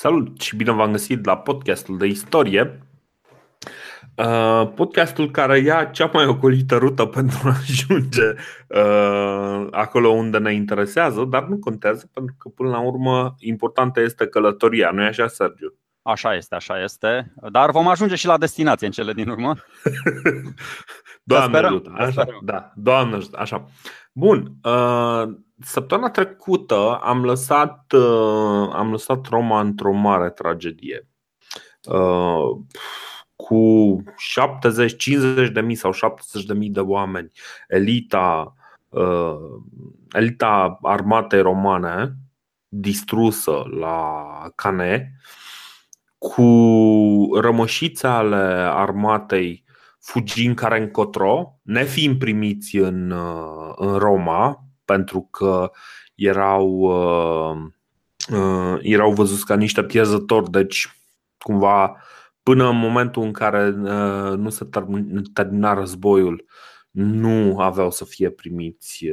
Salut și bine v-am găsit la podcastul de istorie. Uh, podcastul care ia cea mai ocolită rută pentru a ajunge uh, acolo unde ne interesează, dar nu contează pentru că până la urmă importantă este călătoria, nu-i așa, Sergiu? Așa este, așa este. Dar vom ajunge și la destinație în cele din urmă. doamne ajută, așa, da, doamne ajută, așa. Bun, uh, săptămâna trecută am lăsat, uh, am lăsat Roma într-o mare tragedie. Uh, cu 70, 50 de mii sau 70 de mii de oameni, elita, elita armatei romane distrusă la Cane, cu rămășițe ale armatei fugind care încotro, nefiind primiți în, în Roma, pentru că erau, uh, uh, erau văzuți ca niște pierzători, deci cumva până în momentul în care uh, nu se termina războiul, nu aveau să fie primiți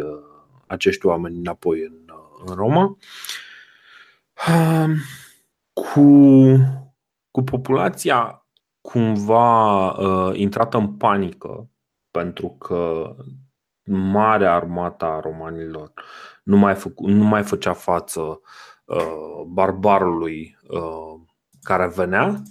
acești oameni înapoi în, în Roma. Cu, cu populația cumva uh, intrată în panică pentru că marea armata a romanilor nu mai, fă, nu mai făcea față uh, barbarului uh, care venea.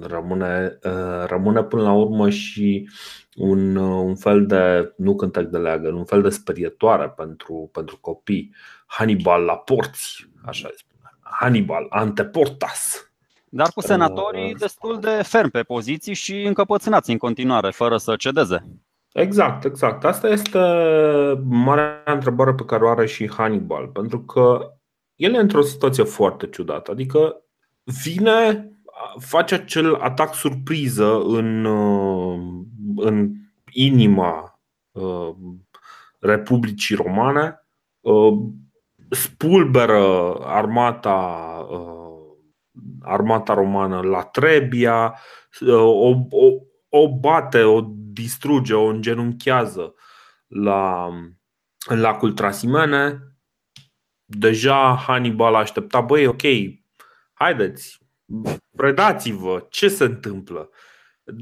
Rămâne, uh, rămâne până la urmă și un, uh, un fel de, nu cântec de leagă, un fel de sperietoare pentru, pentru copii. Hannibal la porți, așa îi spune. Hannibal anteportas. Dar cu senatorii uh, destul de ferm pe poziții și încăpățânați în continuare, fără să cedeze. Exact, exact. Asta este marea întrebare pe care o are și Hannibal, pentru că el e într-o situație foarte ciudată. Adică vine, face acel atac surpriză în, în inima uh, Republicii Romane, uh, spulberă armata, uh, armata romană la Trebia, o, o, o bate, o distruge, o îngenunchează la lacul Trasimene. Deja Hannibal aștepta, băi, ok, haideți, predați-vă, ce se întâmplă?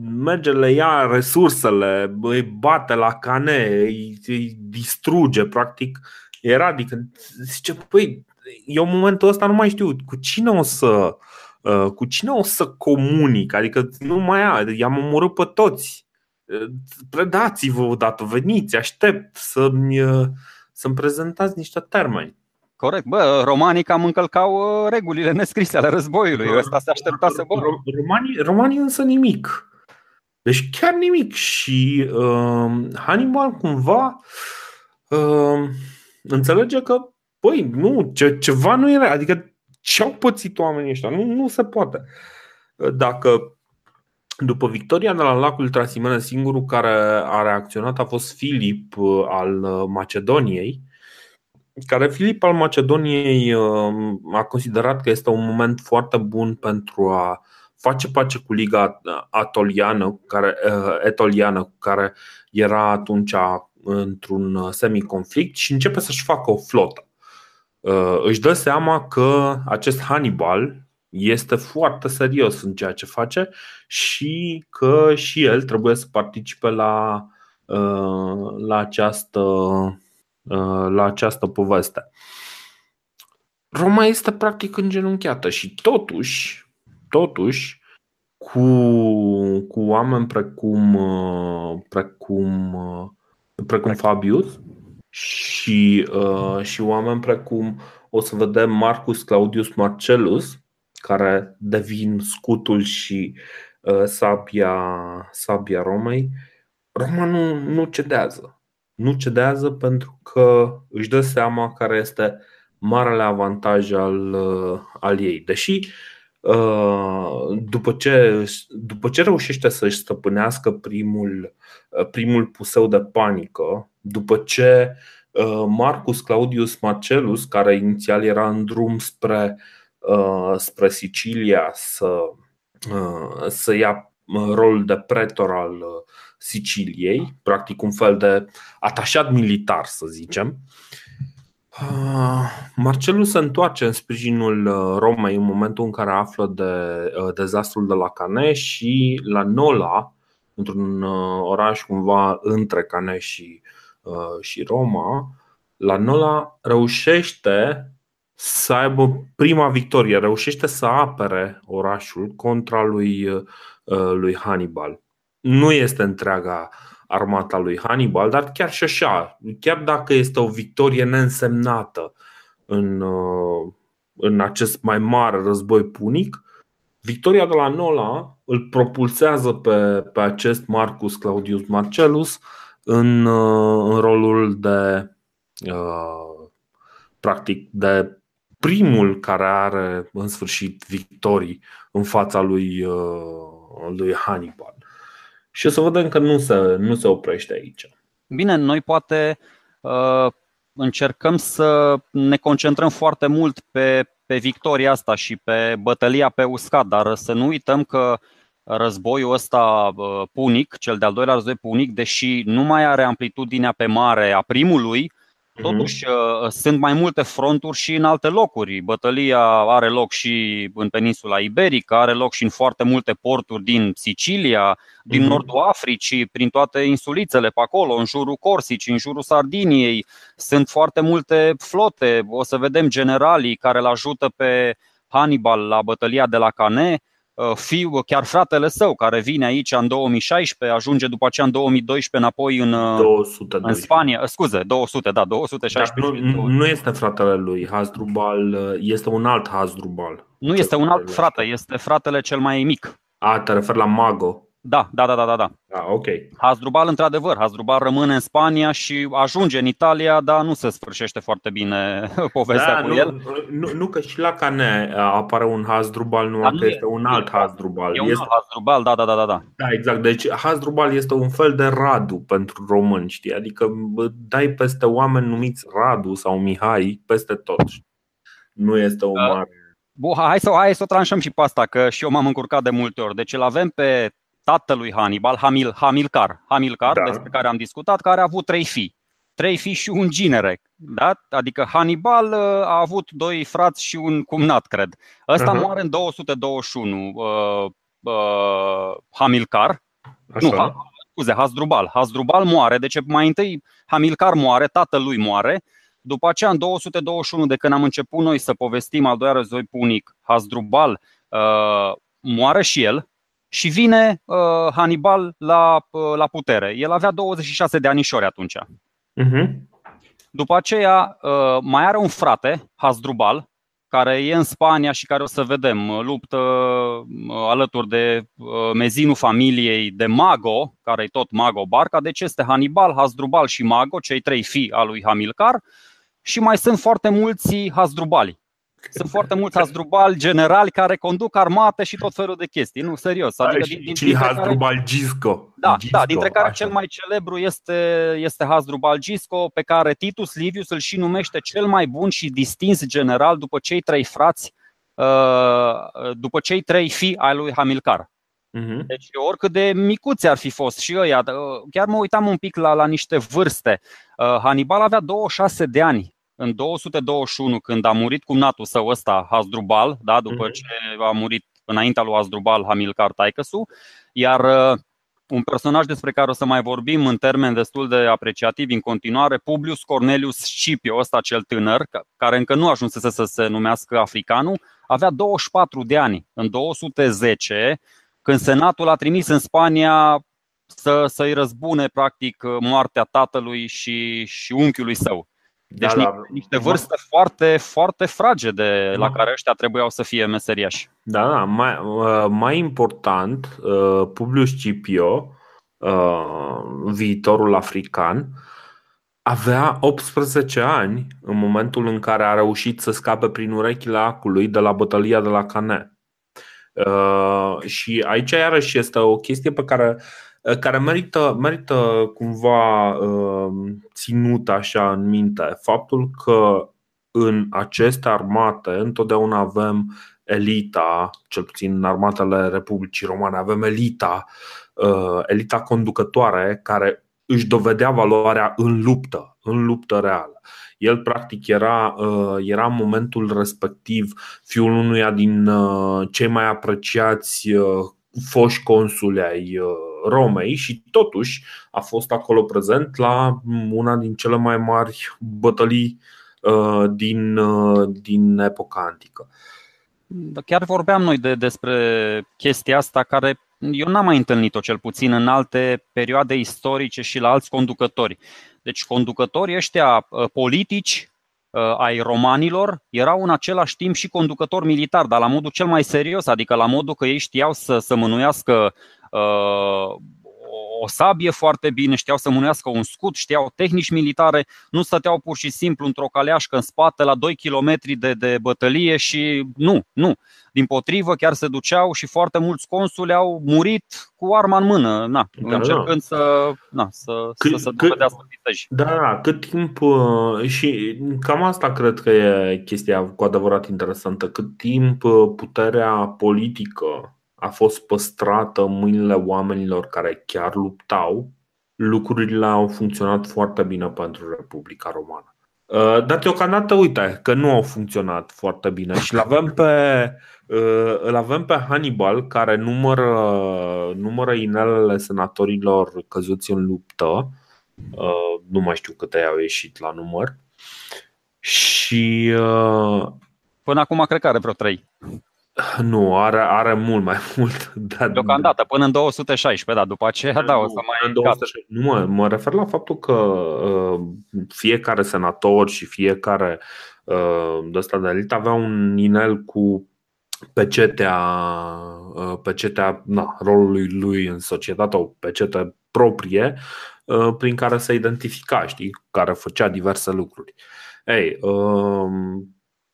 Merge, le ia resursele, îi bate la cane, îi, îi distruge, practic, eradică. Zice, păi, eu în momentul ăsta nu mai știu cu cine o să uh, cu cine o să comunic, adică nu mai am, i-am omorât pe toți predați-vă odată, veniți, aștept să-mi, să-mi prezentați niște termeni. Corect. Bă, romanii cam încălcau uh, regulile nescrise ale războiului. Ăsta se aștepta să bă. Romanii, romanii însă nimic. Deci chiar nimic. Și uh, Hannibal cumva uh, înțelege că, păi, nu, ce, ceva nu era. Adică ce-au pățit oamenii ăștia? Nu, nu se poate. Dacă după victoria de la lacul Trasimene, singurul care a reacționat a fost Filip uh, al uh, Macedoniei, care Filip al Macedoniei uh, a considerat că este un moment foarte bun pentru a face pace cu Liga Atoliană, care, Etoliană, care era atunci într-un semiconflict și începe să-și facă o flotă. Își dă seama că acest Hannibal, este foarte serios în ceea ce face și că și el trebuie să participe la, uh, la, această, uh, la această poveste. Roma este practic îngenunchiată și totuși, totuși cu, cu oameni precum, uh, precum, precum Fabius și, și oameni precum o să vedem Marcus Claudius Marcellus, care devin scutul și uh, sabia, sabia Romei, Roma nu, nu cedează. Nu cedează pentru că își dă seama care este marele avantaj al, uh, al ei. Deși uh, după ce, după ce reușește să-și stăpânească primul, primul puseu de panică, după ce Marcus Claudius Marcellus, care inițial era în drum spre uh, Uh, spre Sicilia să, uh, să ia uh, rolul de pretor al Siciliei, practic un fel de atașat militar, să zicem. Marcelus se întoarce în sprijinul Romei în momentul în care află de dezastrul de la Cane și la Nola, într-un oraș cumva între Cane și, și Roma, la Nola reușește să aibă prima victorie, reușește să apere orașul contra lui, uh, lui Hannibal. Nu este întreaga armata lui Hannibal, dar chiar și așa, chiar dacă este o victorie neînsemnată în, uh, în acest mai mare război punic, victoria de la Nola îl propulsează pe, pe acest Marcus Claudius Marcellus în, uh, în rolul de practic de primul care are în sfârșit victorii în fața lui, uh, lui Hannibal. Și o să vedem că nu se, nu se oprește aici. Bine, noi poate uh, încercăm să ne concentrăm foarte mult pe, pe victoria asta și pe bătălia pe uscat, dar să nu uităm că războiul ăsta uh, punic, cel de-al doilea război punic, deși nu mai are amplitudinea pe mare a primului, Mhm. Totuși, uh, sunt mai multe fronturi și în alte locuri. Bătălia are loc și în peninsula iberică, are loc și în foarte multe porturi din Sicilia, din mm-hmm. nordul Africii, prin toate insulițele pe acolo, în jurul Corsici, în jurul Sardiniei. Sunt foarte multe flote. O să vedem generalii care îl ajută pe Hannibal la bătălia de la Cannes Uh, fiul, chiar fratele său, care vine aici în 2016, ajunge după aceea în 2012 înapoi în, 212. Uh, în Spania. Uh, scuze, 200, da, 216. Dar nu, nu este fratele lui Hasdrubal, este un alt Hasdrubal. Nu este un alt frate, este fratele cel mai mic. A, te referi la Mago. Da, da, da, da, da. da. Ah, ok. Hasdrubal, într-adevăr, Hasdrubal rămâne în Spania și ajunge în Italia, dar nu se sfârșește foarte bine povestea da, cu nu, el. Nu, nu, că și la Cane apare un Hasdrubal, nu că este un alt Hasdrubal. E un este... alt Hasdrubal, da, da, da, da. Da, exact. Deci Hasdrubal este un fel de Radu pentru români, știi? Adică dai peste oameni numiți Radu sau Mihai peste tot. Nu este o mare... Bun, hai să, hai să o tranșăm și pe asta, că și eu m-am încurcat de multe ori. Deci îl avem pe tatălui Hannibal, Hamil, Hamilcar, Hamilcar da. despre care am discutat, care a avut trei fii. Trei fii și un ginere. Da? Adică Hannibal uh, a avut doi frați și un cumnat, cred. Ăsta uh-huh. moare în 221. Uh, uh, Hamilcar. Așa. Nu, ha, scuze, Hasdrubal. Hasdrubal moare, deci mai întâi Hamilcar moare, tatălui moare. După aceea, în 221, de când am început noi să povestim al doilea război punic, Hasdrubal uh, moare și el, și vine uh, Hannibal la, uh, la putere. El avea 26 de anișori atunci. Uh-huh. După aceea uh, mai are un frate, Hasdrubal, care e în Spania și care o să vedem, uh, luptă uh, alături de uh, mezinul familiei de Mago, care e tot Mago Barca, deci este Hannibal, Hasdrubal și Mago, cei trei fii al lui Hamilcar și mai sunt foarte mulți Hasdrubali. Sunt foarte mulți Hasdrubal generali care conduc armate și tot felul de chestii. Nu, serios. Adică din, din, și Hasdrubal care... Gisco. Da, Gisco, da, dintre care așa. cel mai celebru este, este Hasdrubal Gisco, pe care Titus Livius îl și numește cel mai bun și distins general după cei trei frați, uh, după cei trei fii ai lui Hamilcar. Uh-huh. Deci oricât de micuți ar fi fost și ăia, uh, chiar mă uitam un pic la, la niște vârste. Uh, Hannibal avea 26 de ani în 221, când a murit cumnatul său ăsta, Hasdrubal, da, după mm-hmm. ce a murit înaintea lui Hasdrubal Hamilcar Taicăsu, iar uh, un personaj despre care o să mai vorbim în termeni destul de apreciativi în continuare, Publius Cornelius Scipio, ăsta cel tânăr, care încă nu ajunsese să se numească africanul, avea 24 de ani. În 210, când senatul a trimis în Spania să, să-i răzbune practic moartea tatălui și, și unchiului său. Deci da, da. niște vârste foarte, foarte fragede la care ăștia trebuiau să fie meseriași. Da, da. Mai, uh, mai important, uh, Publius Scipio, uh, viitorul african, avea 18 ani în momentul în care a reușit să scape prin urechile acului de la bătălia de la Cane. Și aici iarăși este o chestie pe care Uh, care merită, merită cumva uh, ținut așa în minte faptul că în aceste armate întotdeauna avem elita, cel puțin în armatele Republicii Romane, avem elita, uh, elita conducătoare care își dovedea valoarea în luptă, în luptă reală. El practic era, era în momentul respectiv fiul unuia din cei mai apreciați foști consuli ai Romei și totuși a fost acolo prezent la una din cele mai mari bătălii din, din epoca antică. Da, chiar vorbeam noi de, despre chestia asta care eu n-am mai întâlnit-o cel puțin în alte perioade istorice și la alți conducători. Deci conducătorii ăștia uh, politici uh, ai romanilor erau în același timp și conducători militari, dar la modul cel mai serios, adică la modul că ei știau să, să mânuiască uh, o sabie foarte bine, știau să mânuiască un scut, știau tehnici militare, nu stăteau pur și simplu într-o caleașcă în spate la 2 km de, de bătălie și nu, nu. Din potrivă, chiar se duceau și foarte mulți consuli au murit cu arma în mână, na, da, încercând da. să, na, să, cât, să se dovedească viteji. Da, da, cât timp uh, și cam asta cred că e chestia cu adevărat interesantă, cât timp uh, puterea politică a fost păstrată în mâinile oamenilor care chiar luptau, lucrurile au funcționat foarte bine pentru Republica Romană. Uh, dar deocamdată, uite, că nu au funcționat foarte bine și îl avem pe, uh, îl avem pe Hannibal care numără, numără inelele senatorilor căzuți în luptă. Uh, nu mai știu câte au ieșit la număr. Și Până acum cred că are vreo 3. Nu, are, are mult mai mult. Dar... Deocamdată, până în 216, da, după aceea, da, o să mai. În 216. Nu, mă, mă refer la faptul că uh, fiecare senator și fiecare uh, de ăsta de elit avea un inel cu pecetea, uh, pecetea na, rolului lui în societate, o pecete proprie uh, prin care se identifica, știi, care făcea diverse lucruri. Ei, uh,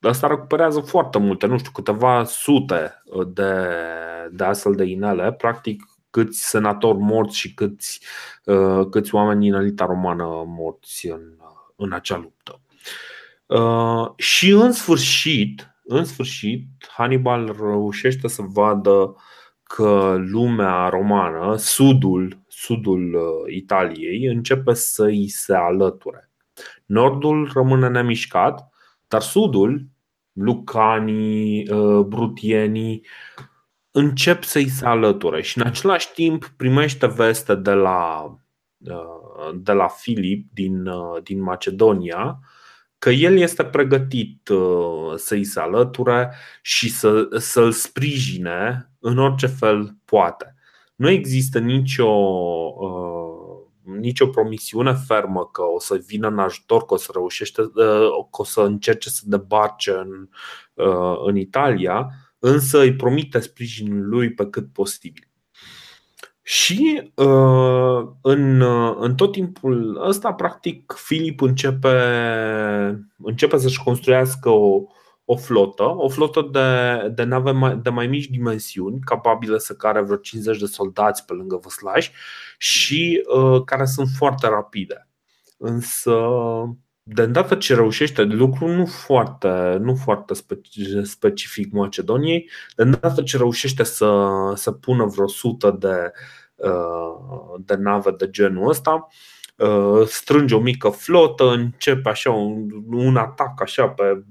Asta recuperează foarte multe, nu știu, câteva sute de, de astfel de inele, practic câți senatori morți și câți, uh, câți oameni din elita romană morți în, în acea luptă. Uh, și în sfârșit, în sfârșit, Hannibal reușește să vadă că lumea romană, sudul, sudul uh, Italiei, începe să îi se alăture. Nordul rămâne nemișcat, dar sudul lucanii, uh, brutienii încep să-i se alăture și în același timp primește veste de la, uh, de la Filip din, uh, din Macedonia că el este pregătit să-i se alăture și să, să-l sprijine în orice fel poate. Nu există nicio nicio promisiune fermă că o să vină în ajutor, că o să reușește, uh, că o să încerce să debarce în, uh, în Italia, însă îi promite sprijinul lui pe cât posibil. Și uh, în, în tot timpul ăsta, practic, Filip începe, începe să-și construiască o, o flotă, o flotă de, de nave mai, de mai mici dimensiuni, capabile să care vreo 50 de soldați pe lângă văslași și uh, care sunt foarte rapide. Însă, de îndată ce reușește lucru nu foarte, nu foarte specific Macedoniei, de îndată ce reușește să, să pună vreo sută de, uh, de nave de genul ăsta, Uh, strânge o mică flotă, începe așa un, un atac așa pe,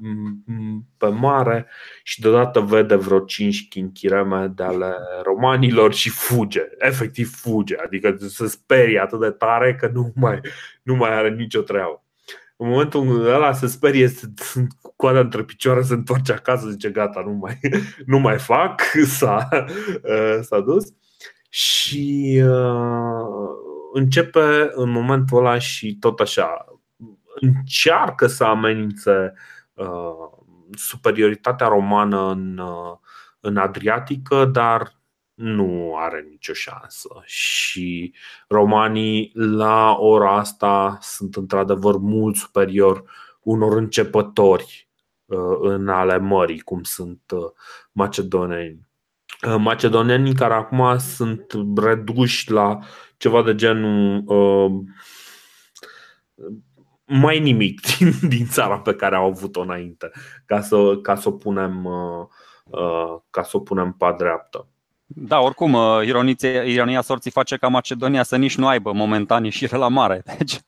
pe mare și deodată vede vreo 5 chinchireme de ale romanilor și fuge, efectiv fuge, adică se sperie atât de tare că nu mai, nu mai are nicio treabă. În momentul ăla se sperie, cu coada între picioare, se întoarce acasă, zice gata, nu mai, nu mai fac, s-a, uh, s-a dus și uh, începe în momentul ăla și tot așa încearcă să amenințe uh, superioritatea romană în, uh, în Adriatică, dar nu are nicio șansă. Și romanii la ora asta sunt într-adevăr mult superior unor începători uh, în ale mării, cum sunt uh, macedoneni. Uh, macedonenii care acum sunt reduși la ceva de genul uh, mai nimic din, din țara pe care au avut-o înainte, ca să, ca să o punem uh, uh, ca să o punem pe dreaptă. Da, oricum, uh, ironia, ironia sorții face ca Macedonia să nici nu aibă momentan ieșire la mare. Deci,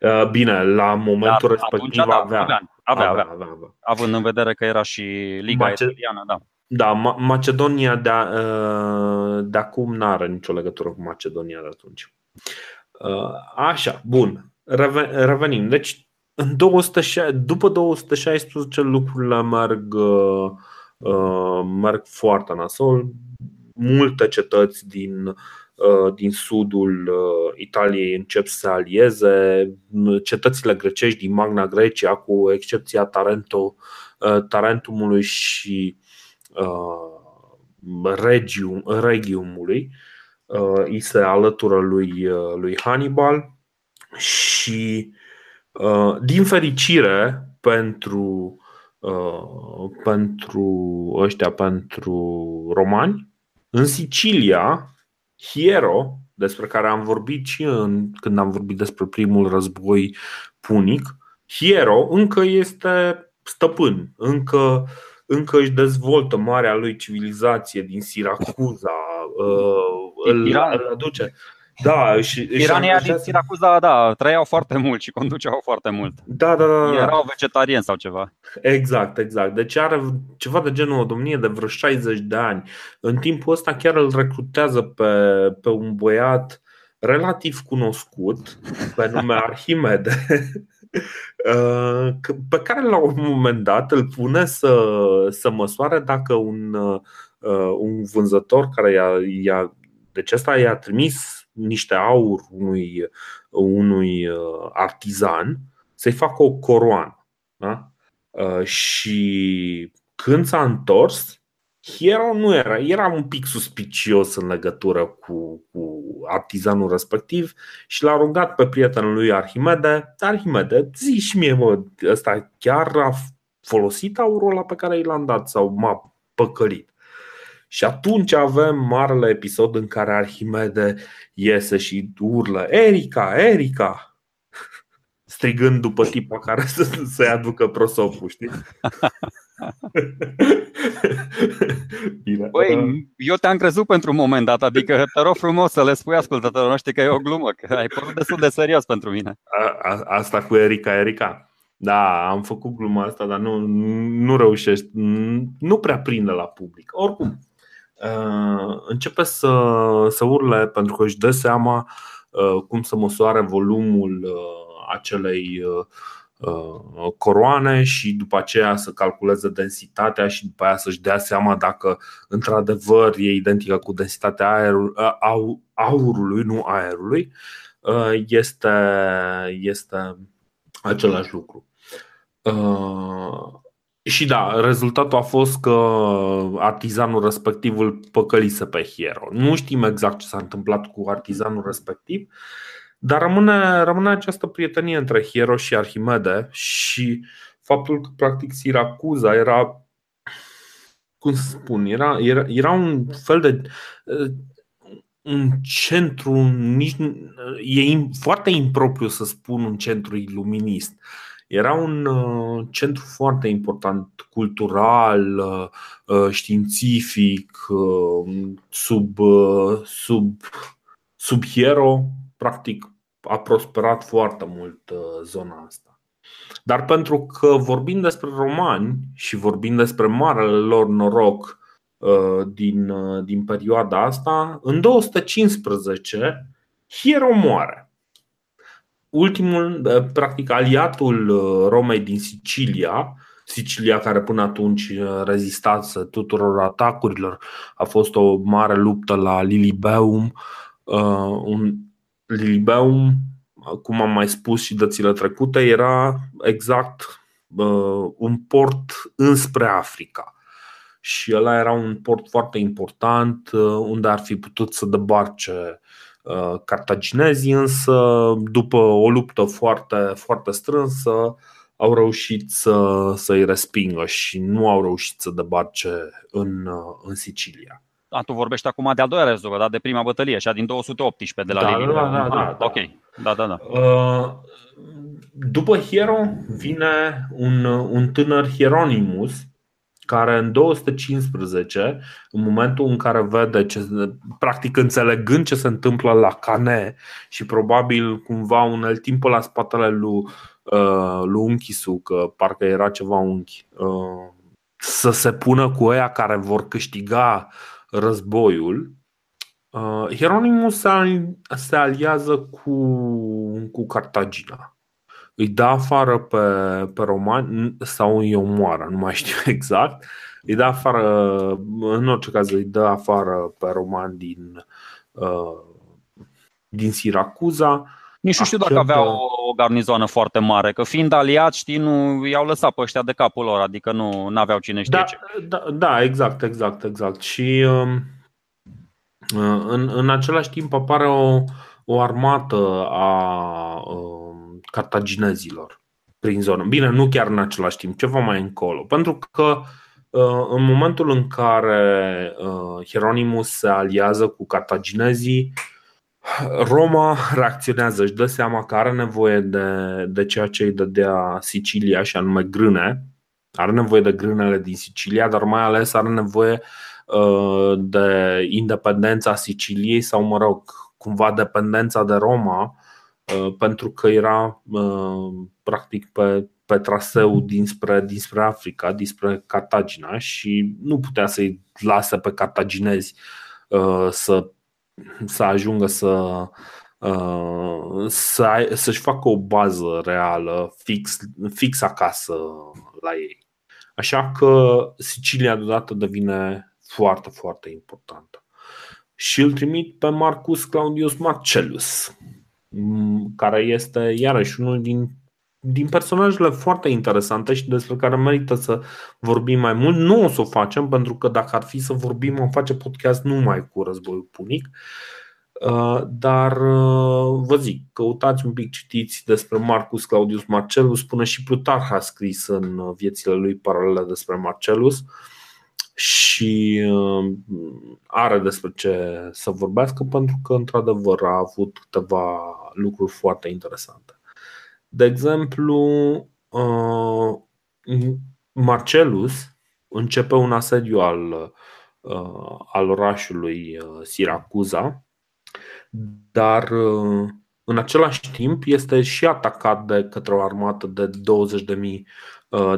Uh, bine, la momentul Dar respectiv atunci, da, avea. avea, avea, avea, avea, avea. având în vedere că era și Liga Mace- Italiană, da. Da, Ma- Macedonia de, uh, de acum nu are nicio legătură cu Macedonia de atunci. Uh, Așa, bun. Reve- Revenim. Deci, în 200, după 216 lucrurile merg, uh, uh, merg foarte nasol. Multe cetăți din, uh, din sudul uh, Italiei încep să se alieze. Cetățile grecești din Magna Grecia, cu excepția Tarento, uh, Tarentumului și uh, Regium, Regiumului, uh, îi se alătură lui, uh, lui Hannibal și uh, din fericire pentru uh, pentru ăștia, pentru romani, în Sicilia, Hiero, despre care am vorbit și în, când am vorbit despre primul război punic, Hiero încă este stăpân, încă, încă își dezvoltă marea lui civilizație din Siracuza, uh, îl, Iran. îl aduce. Da, și, și Irania din angajează- Siracuza, da, trăiau foarte mult și conduceau foarte mult. Da, da, da, da. Erau vegetariani sau ceva. Exact, exact. Deci are ceva de genul o domnie de vreo 60 de ani. În timpul ăsta chiar îl recrutează pe, pe un băiat relativ cunoscut, pe nume Arhimede, uh, că- pe care la un moment dat îl pune să, să măsoare dacă un, uh, un vânzător care i-a, i-a deci ăsta i-a trimis niște aur unui, unui uh, artizan să-i facă o coroană. Da? Uh, și când s-a întors, Hiero nu era, era un pic suspicios în legătură cu, cu artizanul respectiv și l-a rugat pe prietenul lui Arhimede, Arhimede, zi și mie, mă, ăsta chiar a folosit aurul ăla pe care i l-am dat sau m-a păcălit. Și atunci avem marele episod în care Arhimede iese și urlă Erica, Erica strigând după tipa care să, să-i aducă prosopul, știi? Bine. Băi, eu te-am crezut pentru un moment dat, adică te rog frumos să le spui ascultătorilor noștri că e o glumă, că ai părut destul de serios pentru mine. A, a, asta cu Erica, Erica. Da, am făcut gluma asta, dar nu, nu reușești, nu prea prinde la public. Oricum, uh, începe să, să urle pentru că își dă seama uh, cum să măsoare volumul uh, acelei uh, uh, coroane și după aceea să calculeze densitatea și după aia să-și dea seama dacă într-adevăr e identică cu densitatea aerul, au, aurului, nu aerului, uh, este, este același lucru. Uh, și da, rezultatul a fost că artizanul respectiv îl păcălise pe Hiero. Nu știm exact ce s-a întâmplat cu artizanul respectiv, dar rămâne, rămâne această prietenie între Hiero și Arhimede și faptul că practic Siracuza era cum să spun, era, era, era un fel de un centru, nici, e foarte impropriu să spun un centru iluminist. Era un uh, centru foarte important, cultural, uh, științific, uh, sub, sub, sub Hiero, practic a prosperat foarte mult zona asta. Dar pentru că vorbim despre romani și vorbim despre marele lor noroc din, din perioada asta, în 215 Hiero moare ultimul, practic aliatul Romei din Sicilia, Sicilia care până atunci rezistase tuturor atacurilor, a fost o mare luptă la Lilibeum. Un Lilibeum, cum am mai spus și dățile trecute, era exact un port înspre Africa. Și ăla era un port foarte important unde ar fi putut să debarce cartaginezii, însă după o luptă foarte, foarte strânsă au reușit să, să-i respingă și nu au reușit să debarce în, în Sicilia. A, tu vorbești acum de al doilea război, da? de prima bătălie, așa din 218 de la da, Lili. Da, da, da, Ok, da, da, da. După Hiero vine un, un tânăr Hieronymus, care în 215, în momentul în care vede, ce, practic înțelegând ce se întâmplă la Cane și probabil cumva timp la spatele lui, uh, lui Unchisu, că parcă era ceva unchi, uh, să se pună cu ăia care vor câștiga războiul, uh, Hieronymus se, se aliază cu, cu Cartagina îi dă afară pe, pe romani sau îi omoară, nu mai știu exact. Îi dă afară, în orice caz îi dă afară pe romani din, uh, din Siracuza. Nici nu știu dacă avea o, o garnizoană foarte mare, că fiind aliat, știi, nu i-au lăsat pe ăștia de capul lor, adică nu aveau cine știe da, ce. Da, da, exact, exact, exact. Și uh, în, în același timp apare o, o armată a uh, cartaginezilor prin zonă. Bine, nu chiar în același timp, ceva mai încolo. Pentru că uh, în momentul în care uh, Hieronymus se aliază cu cartaginezii, Roma reacționează, își dă seama că are nevoie de, de ceea ce îi dădea Sicilia, și anume grâne. Are nevoie de grânele din Sicilia, dar mai ales are nevoie uh, de independența Siciliei sau, mă rog, cumva dependența de Roma Uh, pentru că era uh, practic pe, pe traseu dinspre, dinspre Africa, dinspre Cartagina și nu putea să-i lase pe cartaginezi uh, să, să ajungă să, să, să-și facă o bază reală fix, fix acasă la ei. Așa că Sicilia deodată devine foarte, foarte importantă. Și îl trimit pe Marcus Claudius Marcellus, care este iarăși unul din, din personajele foarte interesante și despre care merită să vorbim mai mult. Nu o să o facem pentru că dacă ar fi să vorbim, am face podcast numai cu războiul punic. Uh, dar uh, vă zic, căutați un pic, citiți despre Marcus Claudius Marcellus, spune și Plutarh a scris în viețile lui paralele despre Marcellus și uh, are despre ce să vorbească pentru că într-adevăr a avut câteva lucruri foarte interesante. De exemplu, uh, Marcelus începe un asediu al, uh, al orașului Siracuza, dar în același timp este și atacat de către o armată de 20.000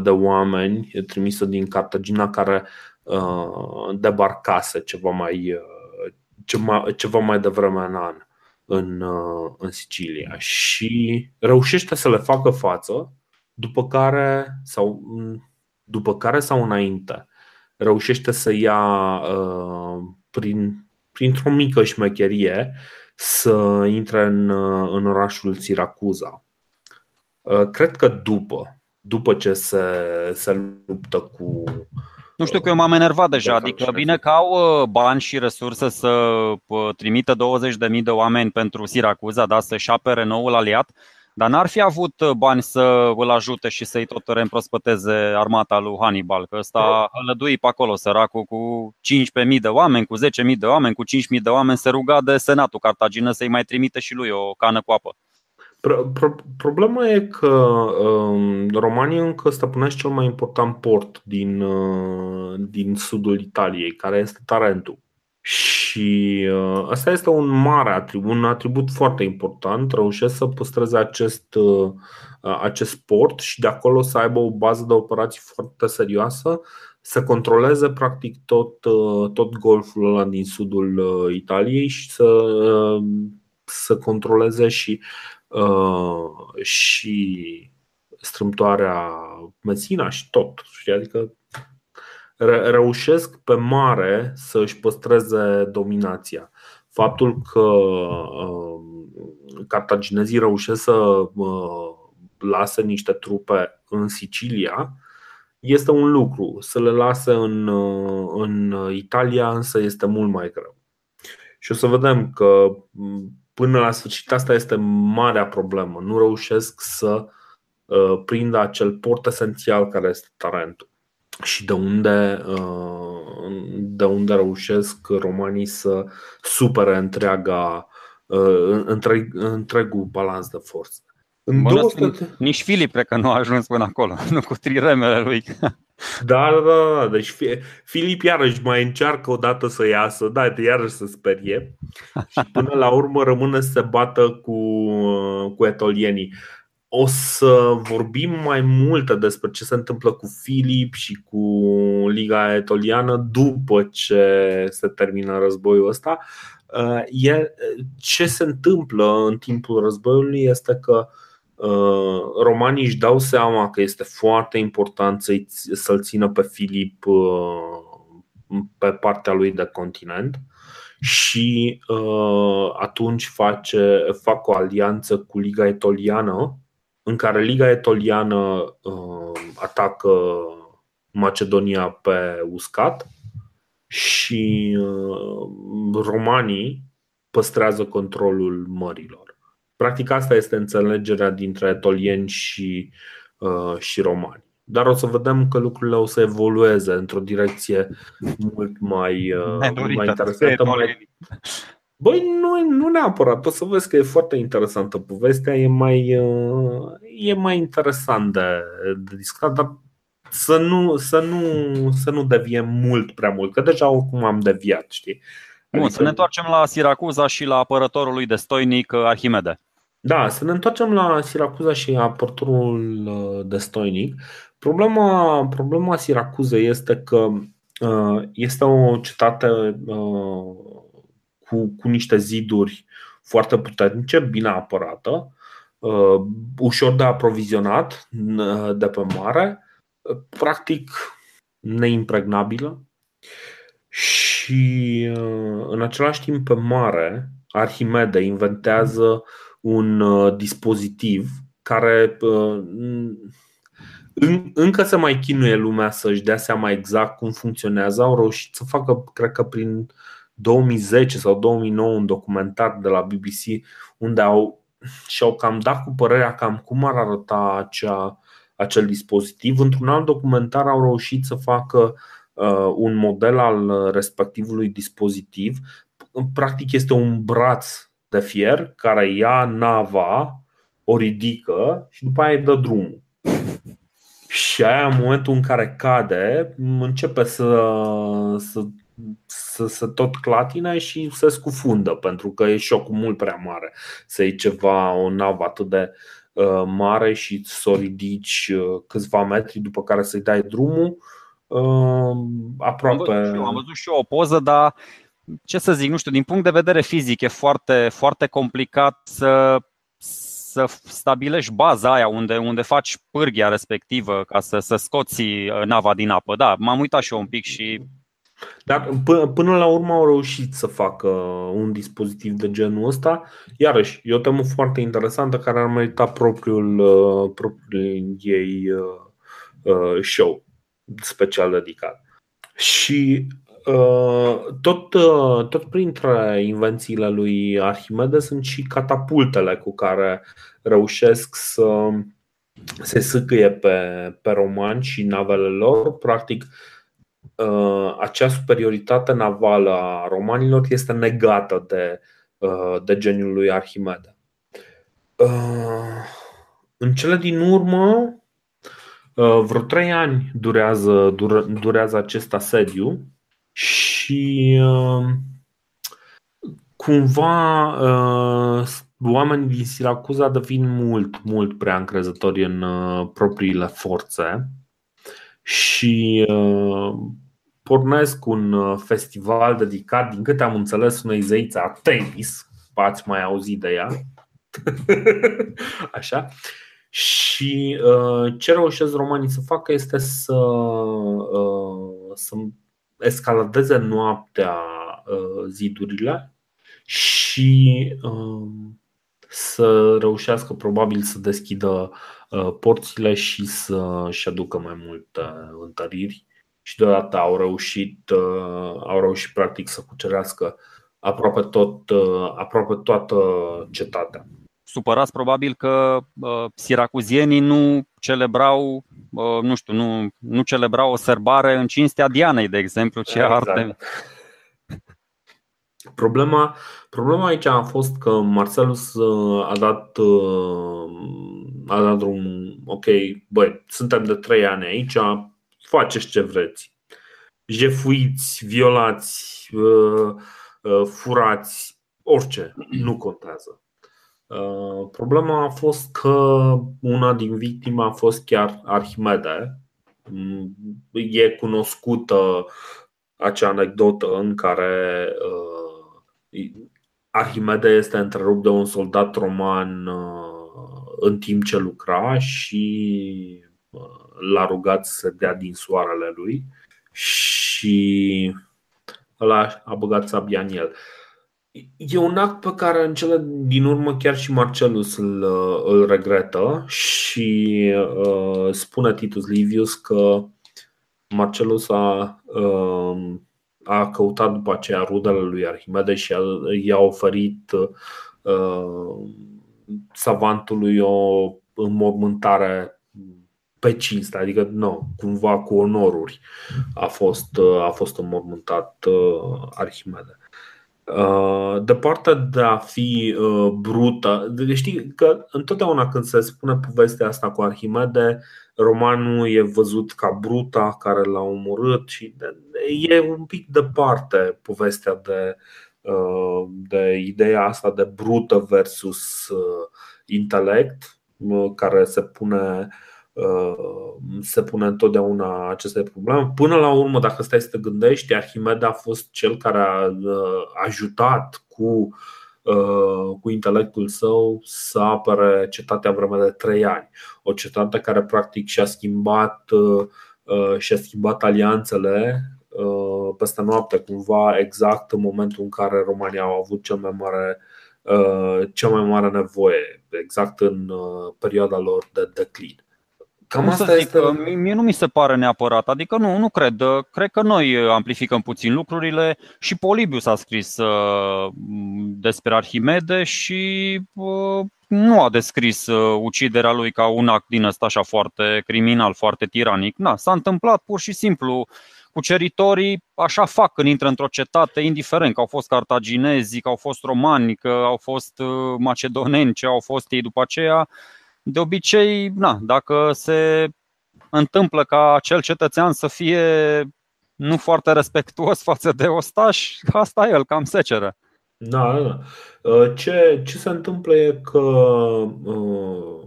de oameni trimisă din Cartagina care Uh, debarcase ceva mai, uh, ceva, ceva mai devreme în an în, uh, în Sicilia și reușește să le facă față, după care sau, după care sau înainte reușește să ia prin, printr-o mică șmecherie să intre în, în orașul Siracuza. Cred că după, după ce se, se luptă cu nu știu că eu m-am enervat deja, adică bine că au uh, bani și resurse să uh, trimită 20.000 de oameni pentru Siracuza, da, să-și apere noul aliat, dar n-ar fi avut uh, bani să îl ajute și să-i tot reîmprospăteze armata lui Hannibal, că ăsta lădui pe acolo săracul cu 15.000 de oameni, cu 10.000 de oameni, cu 5.000 de oameni, se ruga de senatul Cartagină să-i mai trimite și lui o cană cu apă. Pro- pro- problema e că um, România încă stăpânește cel mai important port din, uh, din sudul Italiei, care este Tarentul. Și uh, asta este un mare atribut, un atribut foarte important. Reușesc să păstreze acest, uh, acest port și de acolo să aibă o bază de operații foarte serioasă, să controleze practic tot, uh, tot golful ăla din sudul uh, Italiei și să, uh, să controleze și Uh, și strâmtoarea Messina și tot. Adică reușesc pe mare să își păstreze dominația. Faptul că uh, cartaginezii reușesc să uh, lase niște trupe în Sicilia este un lucru. Să le lase în, în Italia însă este mult mai greu. Și o să vedem că până la sfârșit asta este marea problemă. Nu reușesc să uh, prindă acel port esențial care este Tarentul. Și de unde, uh, de unde reușesc romanii să supere întreaga, uh, întreg, întregul balans de forțe. În 200... Nici Filip cred că nu a ajuns până acolo, nu cu triremele lui. Da, da, da, da. Deci Filip iarăși mai încearcă o dată să iasă, da, de iarăși să sperie și până la urmă rămâne să se bată cu, cu etolienii. O să vorbim mai multe despre ce se întâmplă cu Filip și cu Liga Etoliană după ce se termină războiul ăsta. E, ce se întâmplă în timpul războiului este că uh, romanii își dau seama că este foarte important să-l țină pe Filip uh, pe partea lui de continent și uh, atunci face, fac o alianță cu Liga Etoliană în care Liga Etoliană atacă Macedonia pe uscat și uh, romanii păstrează controlul mărilor. Practic asta este înțelegerea dintre etolieni și, uh, și romani. Dar o să vedem că lucrurile o să evolueze într-o direcție mult mai, uh, mai interesantă. Mai... Băi, nu, nu neapărat. O să vezi că e foarte interesantă povestea, e mai, e mai interesant de, de discutat, dar să nu, să nu, să nu deviem mult prea mult, că deja oricum am deviat, știi? Bun, adică... să ne întoarcem la Siracuza și la apărătorul lui de stoinic Arhimede. Da, să ne întoarcem la Siracuza și apărătorul uh, de stoinic. Problema, problema Siracuzei este că uh, este o cetate uh, cu, cu niște ziduri foarte puternice, bine apărată, ușor de aprovizionat de pe mare practic neimpregnabilă și uh, în același timp pe mare Arhimede inventează un uh, dispozitiv care uh, încă se mai chinuie lumea să-și dea seama exact cum funcționează. Au reușit să facă, cred că prin 2010 sau 2009 un documentar de la BBC unde au și-au cam dat cu părerea cam cum ar arăta acea acel dispozitiv. Într-un alt documentar au reușit să facă uh, un model al respectivului dispozitiv. Practic este un braț de fier care ia nava, o ridică și după aia îi dă drumul. Și aia în momentul în care cade începe să, să, să, să tot clatine și se scufundă pentru că e șocul mult prea mare să iei ceva, o navă atât de, Uh, mare și să o ridici uh, câțiva metri după care să-i dai drumul uh, aproape. Am văzut, am văzut și eu o poză, dar ce să zic, nu știu, din punct de vedere fizic e foarte, foarte complicat să, să stabilești baza aia unde, unde faci pârghia respectivă ca să, să scoți nava din apă. Da, m-am uitat și eu un pic și dar până la urmă au reușit să facă un dispozitiv de genul ăsta. Iarăși, e o temă foarte interesantă care ar merita propriul, uh, propriul ei uh, uh, show special dedicat. Și tot, tot printre invențiile lui Arhimede sunt și catapultele cu care reușesc să se sâcâie pe, pe romani și navele lor. Practic, Uh, acea superioritate navală a romanilor este negată de, uh, de geniul lui Arhimede. Uh, în cele din urmă, vreo trei ani durează, durează acest asediu și cumva oamenii din Siracuza devin mult, mult prea încrezători în propriile forțe și pornesc un uh, festival dedicat, din câte am înțeles, unei zeițe Artemis. Ați mai auzit de ea? Așa. Și uh, ce reușesc romanii să facă este să, uh, să escaladeze noaptea uh, zidurile și uh, să reușească probabil să deschidă uh, porțile și să-și aducă mai multe întăriri și deodată au reușit, uh, au reușit practic să cucerească aproape, tot, uh, aproape toată cetatea. Supărați probabil că uh, siracuzienii nu celebrau, uh, nu știu, nu, nu celebrau o sărbare în cinstea Dianei, de exemplu, ce exact. arte. Problema, problema aici a fost că Marcelus uh, a dat, a dat un ok, băi, suntem de trei ani aici, faceți ce vreți. Jefuiți, violați, uh, uh, furați, orice, nu contează. Uh, problema a fost că una din victime a fost chiar Arhimede. Mm, e cunoscută acea anecdotă în care Arhimede este întrerupt de un soldat roman în timp ce lucra și l-a rugat să se dea din soarele lui și ăla a băgat sabia în el. E un act pe care în cele din urmă chiar și Marcelus îl, îl regretă și uh, spune Titus Livius că Marcelus a, uh, a căutat după aceea rudele lui Arhimede și a, i-a oferit uh, savantului o înmormântare pe cinste, adică nu, cumva cu onoruri a fost, a fost înmormântat uh, Arhimede. Uh, de partea de a fi uh, brută, deci știi că întotdeauna când se spune povestea asta cu Arhimede, romanul e văzut ca bruta care l-a omorât și e un pic departe povestea de, de ideea asta de brută versus intelect care se pune Uh, se pune întotdeauna aceste probleme. Până la urmă, dacă stai să te gândești, Arhimede a fost cel care a uh, ajutat cu, uh, cu intelectul său să apere cetatea vreme de trei ani. O cetate care practic și-a schimbat, și-a schimbat alianțele peste noapte, cumva exact în momentul în care România au avut cel mai mare cea mai mare nevoie, exact în perioada lor de declin. Cam asta zic, este... Mie nu mi se pare neapărat, adică nu, nu cred. Cred că noi amplificăm puțin lucrurile și Polibius a scris uh, despre Arhimede și uh, nu a descris uh, uciderea lui ca un act din ăsta așa foarte criminal, foarte tiranic. Na, s-a întâmplat pur și simplu cuceritorii așa fac când intră într-o cetate, indiferent că au fost cartaginezi, că au fost romani, că au fost uh, macedoneni, ce au fost ei după aceea, de obicei, na, dacă se întâmplă ca acel cetățean să fie nu foarte respectuos față de ostaș, asta e el, cam seceră. Da, da. Uh, ce, ce se întâmplă e că uh,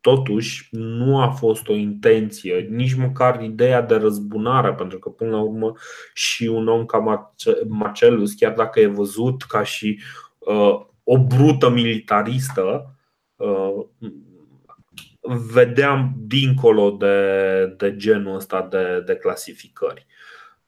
totuși nu a fost o intenție, nici măcar ideea de răzbunare, pentru că până la urmă și un om ca Marcelus, chiar dacă e văzut ca și uh, o brută militaristă, vedeam dincolo de, de genul ăsta de, de clasificări.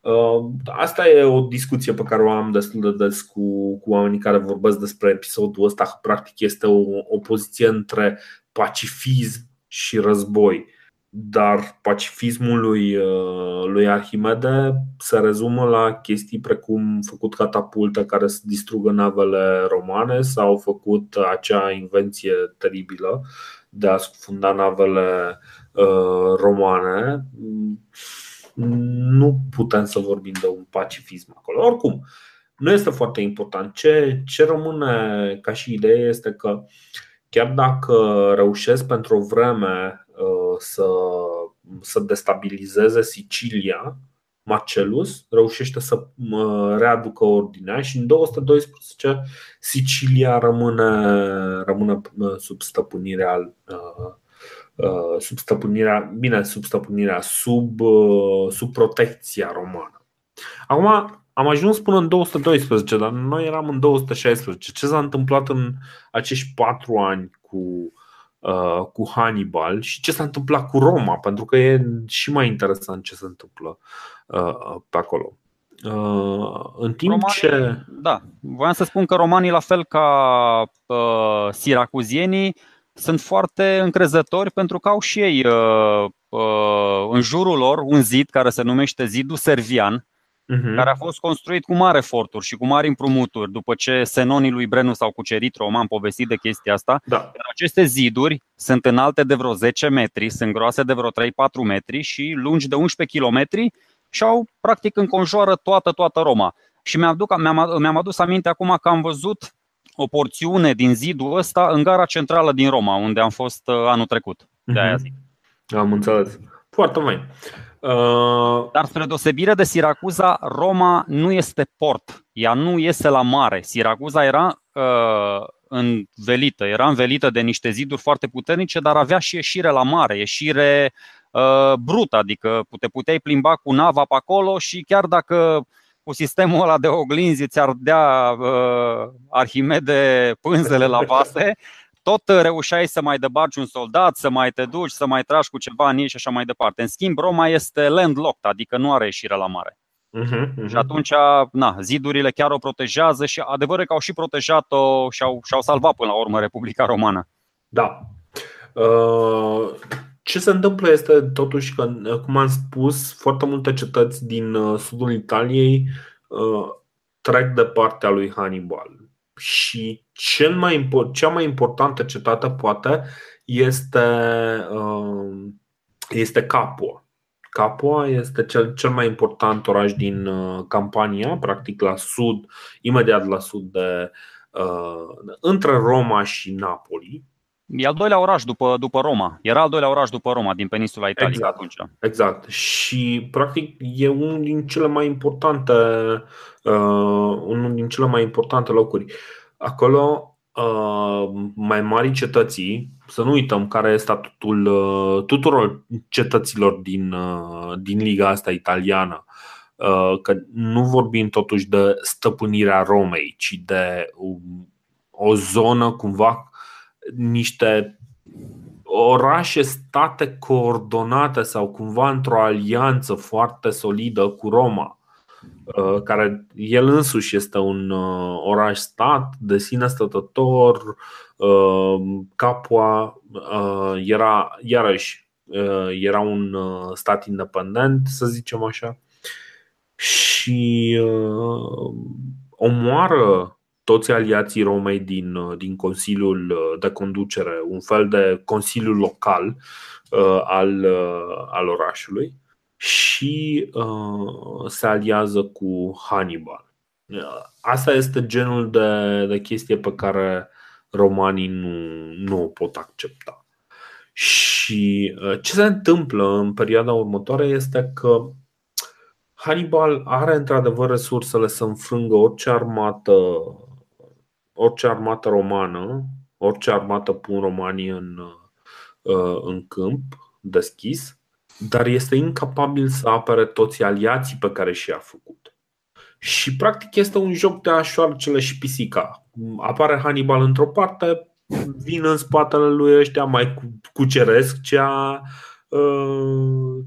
Uh, asta e o discuție pe care o am destul de des cu, cu oamenii care vorbesc despre episodul ăsta. Practic este o opoziție între pacifism și război. Dar pacifismul lui, uh, lui Arhimede se rezumă la chestii precum făcut catapulte care să distrugă navele romane sau făcut acea invenție teribilă de a scufunda navele uh, romane, nu putem să vorbim de un pacifism acolo. Oricum, nu este foarte important. Ce, ce rămâne ca și idee este că chiar dacă reușesc pentru o vreme uh, să, să destabilizeze Sicilia, Marcelus reușește să readucă ordinea și în 212 Sicilia rămâne, rămâne sub stăpânirea uh, uh, sub stăpânirea, bine, sub stăpânirea, sub, uh, sub protecția romană. Acum am ajuns până în 212, dar noi eram în 216. Ce s-a întâmplat în acești patru ani cu, cu Hannibal și ce s-a întâmplat cu Roma, pentru că e și mai interesant ce se întâmplă Uh, pe acolo. Uh, în timp romanii, ce. Da, voiam să spun că romanii, la fel ca uh, siracuzienii, sunt foarte încrezători pentru că au și ei uh, uh, în jurul lor un zid care se numește Zidul Servian, uh-huh. care a fost construit cu mare eforturi și cu mari împrumuturi după ce senonii lui Brenu s-au cucerit Roma, am povestit de chestia asta. Da. aceste ziduri sunt înalte de vreo 10 metri, sunt groase de vreo 3-4 metri și lungi de 11 km și au practic înconjoară toată, toată Roma. Și mi-am, aduc, mi-am, mi-am adus aminte acum că am văzut o porțiune din zidul ăsta în gara centrală din Roma, unde am fost uh, anul trecut. De aia mhm. zic. Am înțeles. Foarte mai. Uh... Dar spre deosebire de Siracuza, Roma nu este port. Ea nu iese la mare. Siracuza era uh, învelită, era învelită de niște ziduri foarte puternice, dar avea și ieșire la mare, ieșire uh, brută, adică te puteai plimba cu nava pe acolo și chiar dacă cu sistemul ăla de oglinzi ți-ar dea uh, Arhimede pânzele la vase, tot reușeai să mai debarci un soldat, să mai te duci, să mai tragi cu ceva în ei și așa mai departe. În schimb, Roma este landlocked, adică nu are ieșire la mare. Uh-huh, uh-huh. Și atunci, na, zidurile chiar o protejează și adevărul că au și protejat-o și au, și-au salvat până la urmă Republica Romană. Da. Uh, ce se întâmplă este totuși că, cum am spus, foarte multe cetăți din uh, sudul Italiei uh, trec de partea lui Hannibal. Și cel mai, cea mai importantă cetate, poate, este, este Capua. Capua este cel, cel mai important oraș din uh, Campania, practic la sud, imediat la sud de uh, între Roma și Napoli. E al doilea oraș după, după Roma. Era al doilea oraș după Roma din peninsula Italiei exact, atunci. Exact. Și practic e unul din cele mai importante uh, unul din cele mai importante locuri. Acolo Uh, mai mari cetății, să nu uităm care este statutul uh, tuturor cetăților din, uh, din liga asta italiană, că nu vorbim totuși de stăpânirea Romei, ci de o zonă cumva niște orașe, state coordonate sau cumva într-o alianță foarte solidă cu Roma. Uh, care el însuși este un uh, oraș-stat de sine stătător. Uh, Capua era, iarăși, era un stat independent, să zicem așa, și omoară toți aliații Romei din, din Consiliul de Conducere, un fel de Consiliu local al, al orașului și uh, se aliază cu Hannibal. Asta este genul de, de chestie pe care romanii nu, nu o pot accepta. Și uh, ce se întâmplă în perioada următoare este că Hannibal are într-adevăr resursele să înfrângă orice armată, orice armată romană, orice armată pun romanii în, uh, în câmp deschis dar este incapabil să apere toți aliații pe care și-a făcut. Și practic este un joc de așoarcele și pisica. Apare Hannibal într-o parte, vin în spatele lui ăștia, mai cuceresc ce a, uh,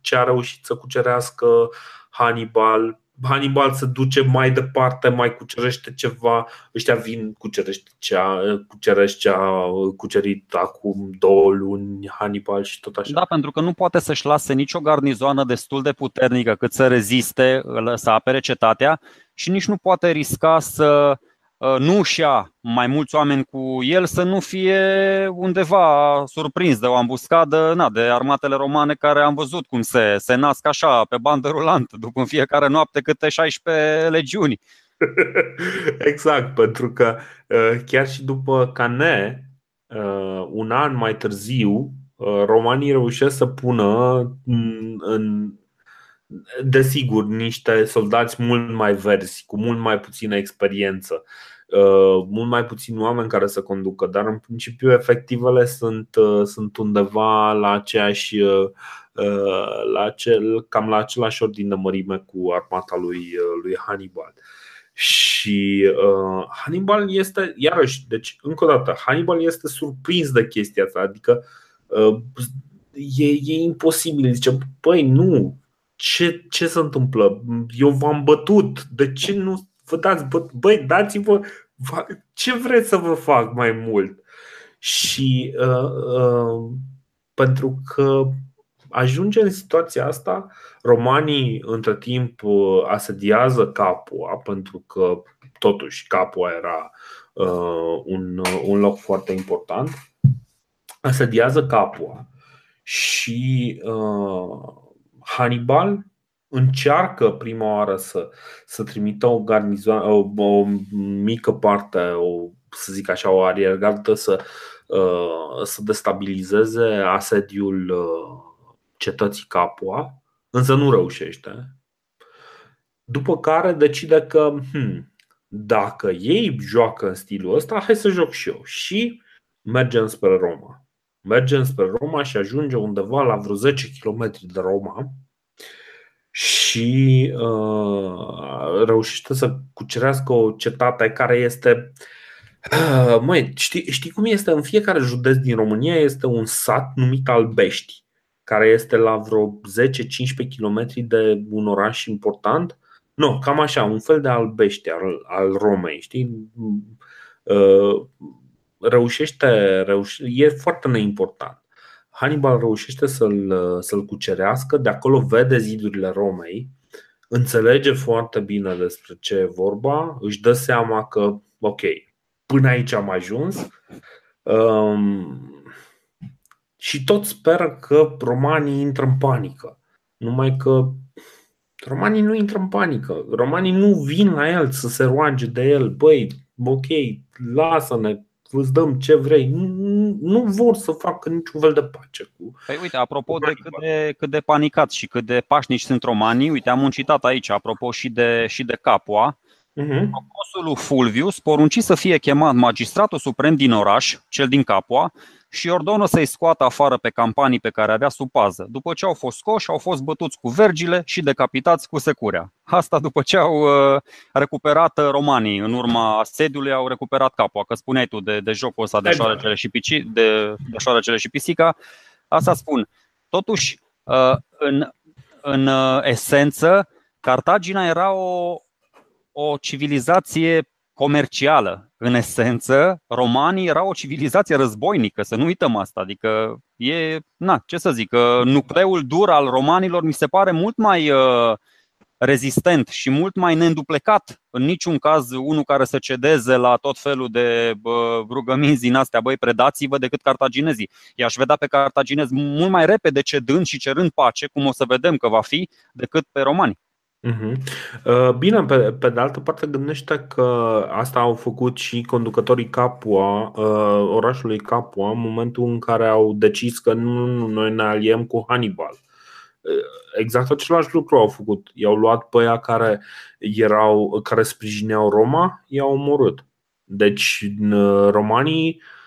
ce a reușit să cucerească Hannibal, Hannibal se duce mai departe, mai cucerește ceva, ăștia vin, cucerește ce a, cucerește ce a cucerit acum două luni Hannibal și tot așa. Da, pentru că nu poate să-și lase nicio garnizoană destul de puternică cât să reziste, să apere cetatea și nici nu poate risca să Uh, nu și ia mai mulți oameni cu el să nu fie undeva surprins de o ambuscadă na, de armatele romane care am văzut cum se, se nasc așa pe bandă rulantă după fiecare noapte câte 16 legiuni. Exact, pentru că uh, chiar și după Cane, uh, un an mai târziu, romanii reușesc să pună în, desigur, niște soldați mult mai verzi, cu mult mai puțină experiență, uh, mult mai puțini oameni care să conducă, dar în principiu efectivele sunt, uh, sunt undeva la aceeași, uh, la acel, cam la același ordin de mărime cu armata lui, lui Hannibal. Și uh, Hannibal este, iarăși, deci încă o dată, Hannibal este surprins de chestia asta, adică uh, e, e imposibil. Zice, păi nu, ce, ce se întâmplă? Eu v-am bătut, de ce nu vă dați băt? Băi, dați-vă ce vreți să vă fac mai mult? Și uh, uh, pentru că ajunge în situația asta, romanii între timp uh, asediază Capua, pentru că totuși Capua era uh, un, un loc foarte important, asediază Capua și uh, Hannibal încearcă prima oară să, să trimită o garnizoană, o, o mică parte, o, să zic așa, o ariergardă să, uh, să destabilizeze asediul uh, cetății Capua, însă nu reușește. După care decide că hmm, dacă ei joacă în stilul ăsta, hai să joc și eu. Și mergem spre Roma. Mergem spre Roma și ajunge undeva la vreo 10 km de Roma și uh, reușește să cucerească o cetate care este uh, Măi, știi, știi cum este? În fiecare județ din România este un sat numit Albești, care este la vreo 10-15 km de un oraș important. Nu, cam așa, un fel de Albești al, al Romei, știi? Uh, reușește, reușește, e foarte neimportant. Hannibal reușește să-l, să-l cucerească, de acolo vede zidurile Romei, înțelege foarte bine despre ce e vorba, își dă seama că, ok, până aici am ajuns um, și tot speră că romanii intră în panică. Numai că romanii nu intră în panică. Romanii nu vin la el să se roage de el. Băi, ok, lasă-ne, îți dăm ce vrei. Nu, nu vor să facă niciun fel de pace cu. Păi uite, apropo de cât, de cât de panicat și cât de pașnici sunt romanii, uite, am un citat aici, apropo și de, și de Capua. Uh-huh. Proconsulul Fulvius porunci să fie chemat magistratul suprem din oraș, cel din Capua, și ordonă să-i scoată afară pe campanii pe care avea sub pază. După ce au fost scoși, au fost bătuți cu vergile și decapitați cu securea. Asta după ce au uh, recuperat uh, romanii în urma sediului, au recuperat capua. Că spuneai tu de, de jocul ăsta de exact. șoarecele și, pici, de, de șoarecele și pisica. Asta spun. Totuși, uh, în, în esență, Cartagina era o, o civilizație comercială. În esență, romanii erau o civilizație războinică, să nu uităm asta. Adică e, na, ce să zic, nucleul dur al romanilor mi se pare mult mai uh, rezistent și mult mai neînduplecat. În niciun caz unul care să cedeze la tot felul de bă, rugăminți din astea, băi, predați-vă decât cartaginezii. I-aș vedea pe cartaginezi mult mai repede cedând și cerând pace, cum o să vedem că va fi, decât pe romani. Mhm. Uh, bine, pe, pe de altă parte gândește că asta au făcut și conducătorii Capua, uh, orașului Capua, în momentul în care au decis că nu, nu noi ne aliem cu Hannibal. Uh, exact același lucru au făcut. I-au luat pe aia care erau, care sprijineau Roma, i-au omorât. Deci romanii Uh,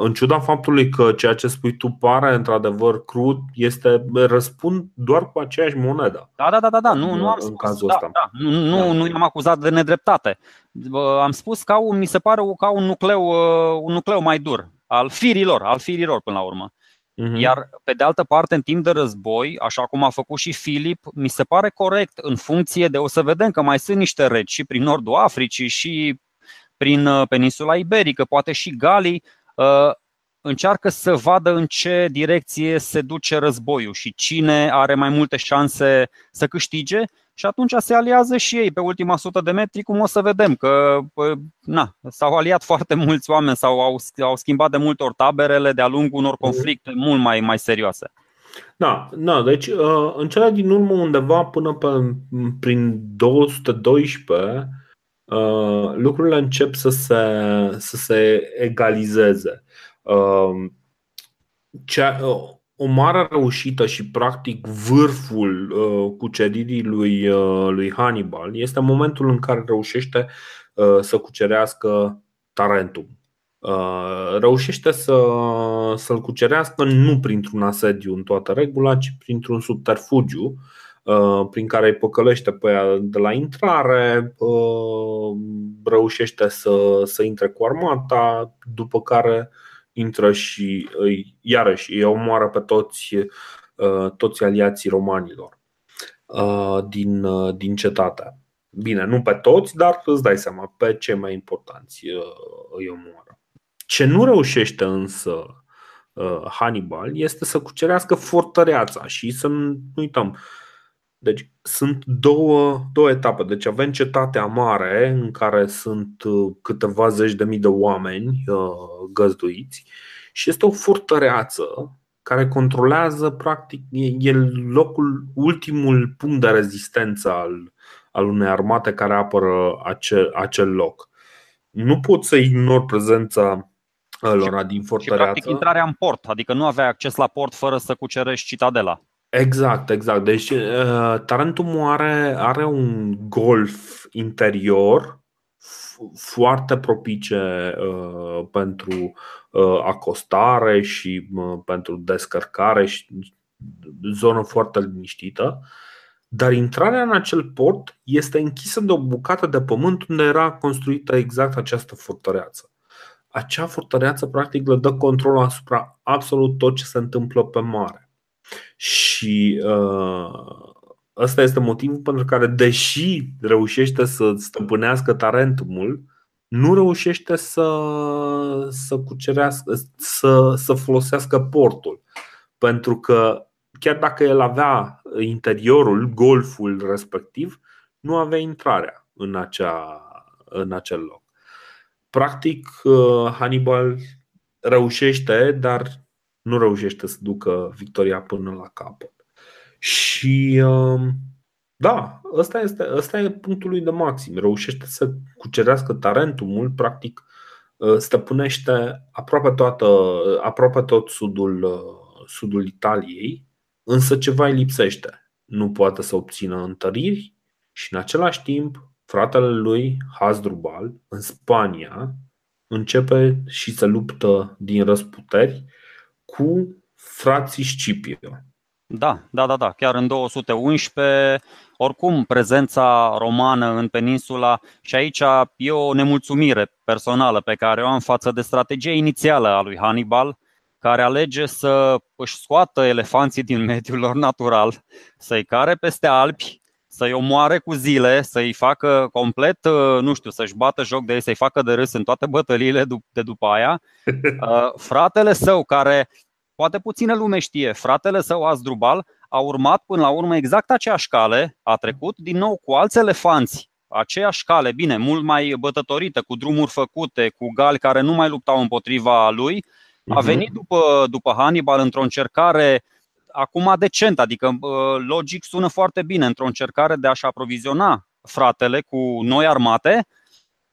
în ciuda faptului că ceea ce spui tu pare într-adevăr crud, este răspund doar cu aceeași monedă. Da, da, da, da, da. Nu, nu am spus, cazul da, ăsta. Da. Nu, nu, da. nu i-am acuzat de nedreptate. Am spus că au, mi se pare ca un nucleu, uh, un nucleu mai dur, al firilor, al firilor până la urmă. Uh-huh. Iar pe de altă parte, în timp de război, așa cum a făcut și Filip, mi se pare corect în funcție de o să vedem că mai sunt niște regi și prin nordul Africii și prin uh, peninsula iberică, poate și Galii, Uh, încearcă să vadă în ce direcție se duce războiul și cine are mai multe șanse să câștige și atunci se aliază și ei pe ultima sută de metri, cum o să vedem că na, s-au aliat foarte mulți oameni sau au, au schimbat de multe ori taberele de-a lungul unor conflicte mult mai, mai serioase. Da, da, deci uh, în cele din urmă undeva până pe, prin 212 Uh, lucrurile încep să se, să se egalizeze. Uh, cea, uh, o mare reușită și practic vârful cuceririi lui, lui Hannibal este momentul în care reușește să cucerească Tarentum. Reușește să, să-l cucerească nu printr-un asediu în toată regula, ci printr-un subterfugiu Uh, prin care îi păcălește pe ea de la intrare, uh, reușește să, să intre cu armata, după care intră și îi, iarăși îi omoară pe toți, uh, toți aliații romanilor din, din cetate. Bine, nu pe toți, dar îți dai seama, pe cei mai importanți îi omoară. Ce nu reușește însă Hannibal este să cucerească fortăreața și să nu uităm, deci sunt două, două etape. Deci avem cetatea mare în care sunt uh, câteva zeci de mii de oameni uh, găzduiți și este o fortăreață care controlează practic e locul, ultimul punct de rezistență al, al unei armate care apără acel, acel loc. Nu pot să ignor prezența lor din fortăreață. Și practic intrarea în port, adică nu aveai acces la port fără să cucerești citadela. Exact, exact. Deci uh, Tarentum are, are un golf interior foarte propice uh, pentru uh, acostare și uh, pentru descărcare și zonă foarte liniștită. Dar intrarea în acel port este închisă de o bucată de pământ unde era construită exact această fortăreață. Acea fortăreață practic le dă control asupra absolut tot ce se întâmplă pe mare. Și uh, ăsta este motivul pentru care, deși reușește să stăpânească Tarentumul, nu reușește să, să cucerească, să, să folosească portul. Pentru că chiar dacă el avea interiorul, golful respectiv, nu avea intrarea în, acea, în acel loc. Practic, uh, Hannibal reușește, dar nu reușește să ducă victoria până la capăt. Și um, da, ăsta, este, ăsta e punctul lui de maxim. Reușește să cucerească Tarentumul, practic uh, stăpânește aproape, toată, aproape tot sudul, uh, sudul Italiei, însă ceva îi lipsește. Nu poate să obțină întăriri și în același timp fratele lui Hasdrubal în Spania începe și se luptă din răsputeri cu frații Scipio. Da, da, da, da, chiar în 211, oricum prezența romană în peninsula și aici e o nemulțumire personală pe care o am față de strategia inițială a lui Hannibal, care alege să își scoată elefanții din mediul lor natural, să-i care peste Alpi, să-i omoare cu zile, să-i facă complet, nu știu, să-și bată joc de ei, să-i facă de râs în toate bătăliile de după aia. Uh, fratele său, care poate puțină lume știe, fratele său Azdrubal a urmat până la urmă exact aceeași cale, a trecut din nou cu alți elefanți, aceeași cale, bine, mult mai bătătorită, cu drumuri făcute, cu gali care nu mai luptau împotriva lui, a mhm. venit după, după Hannibal într-o încercare acum decent, adică logic sună foarte bine, într-o încercare de a-și aproviziona fratele cu noi armate,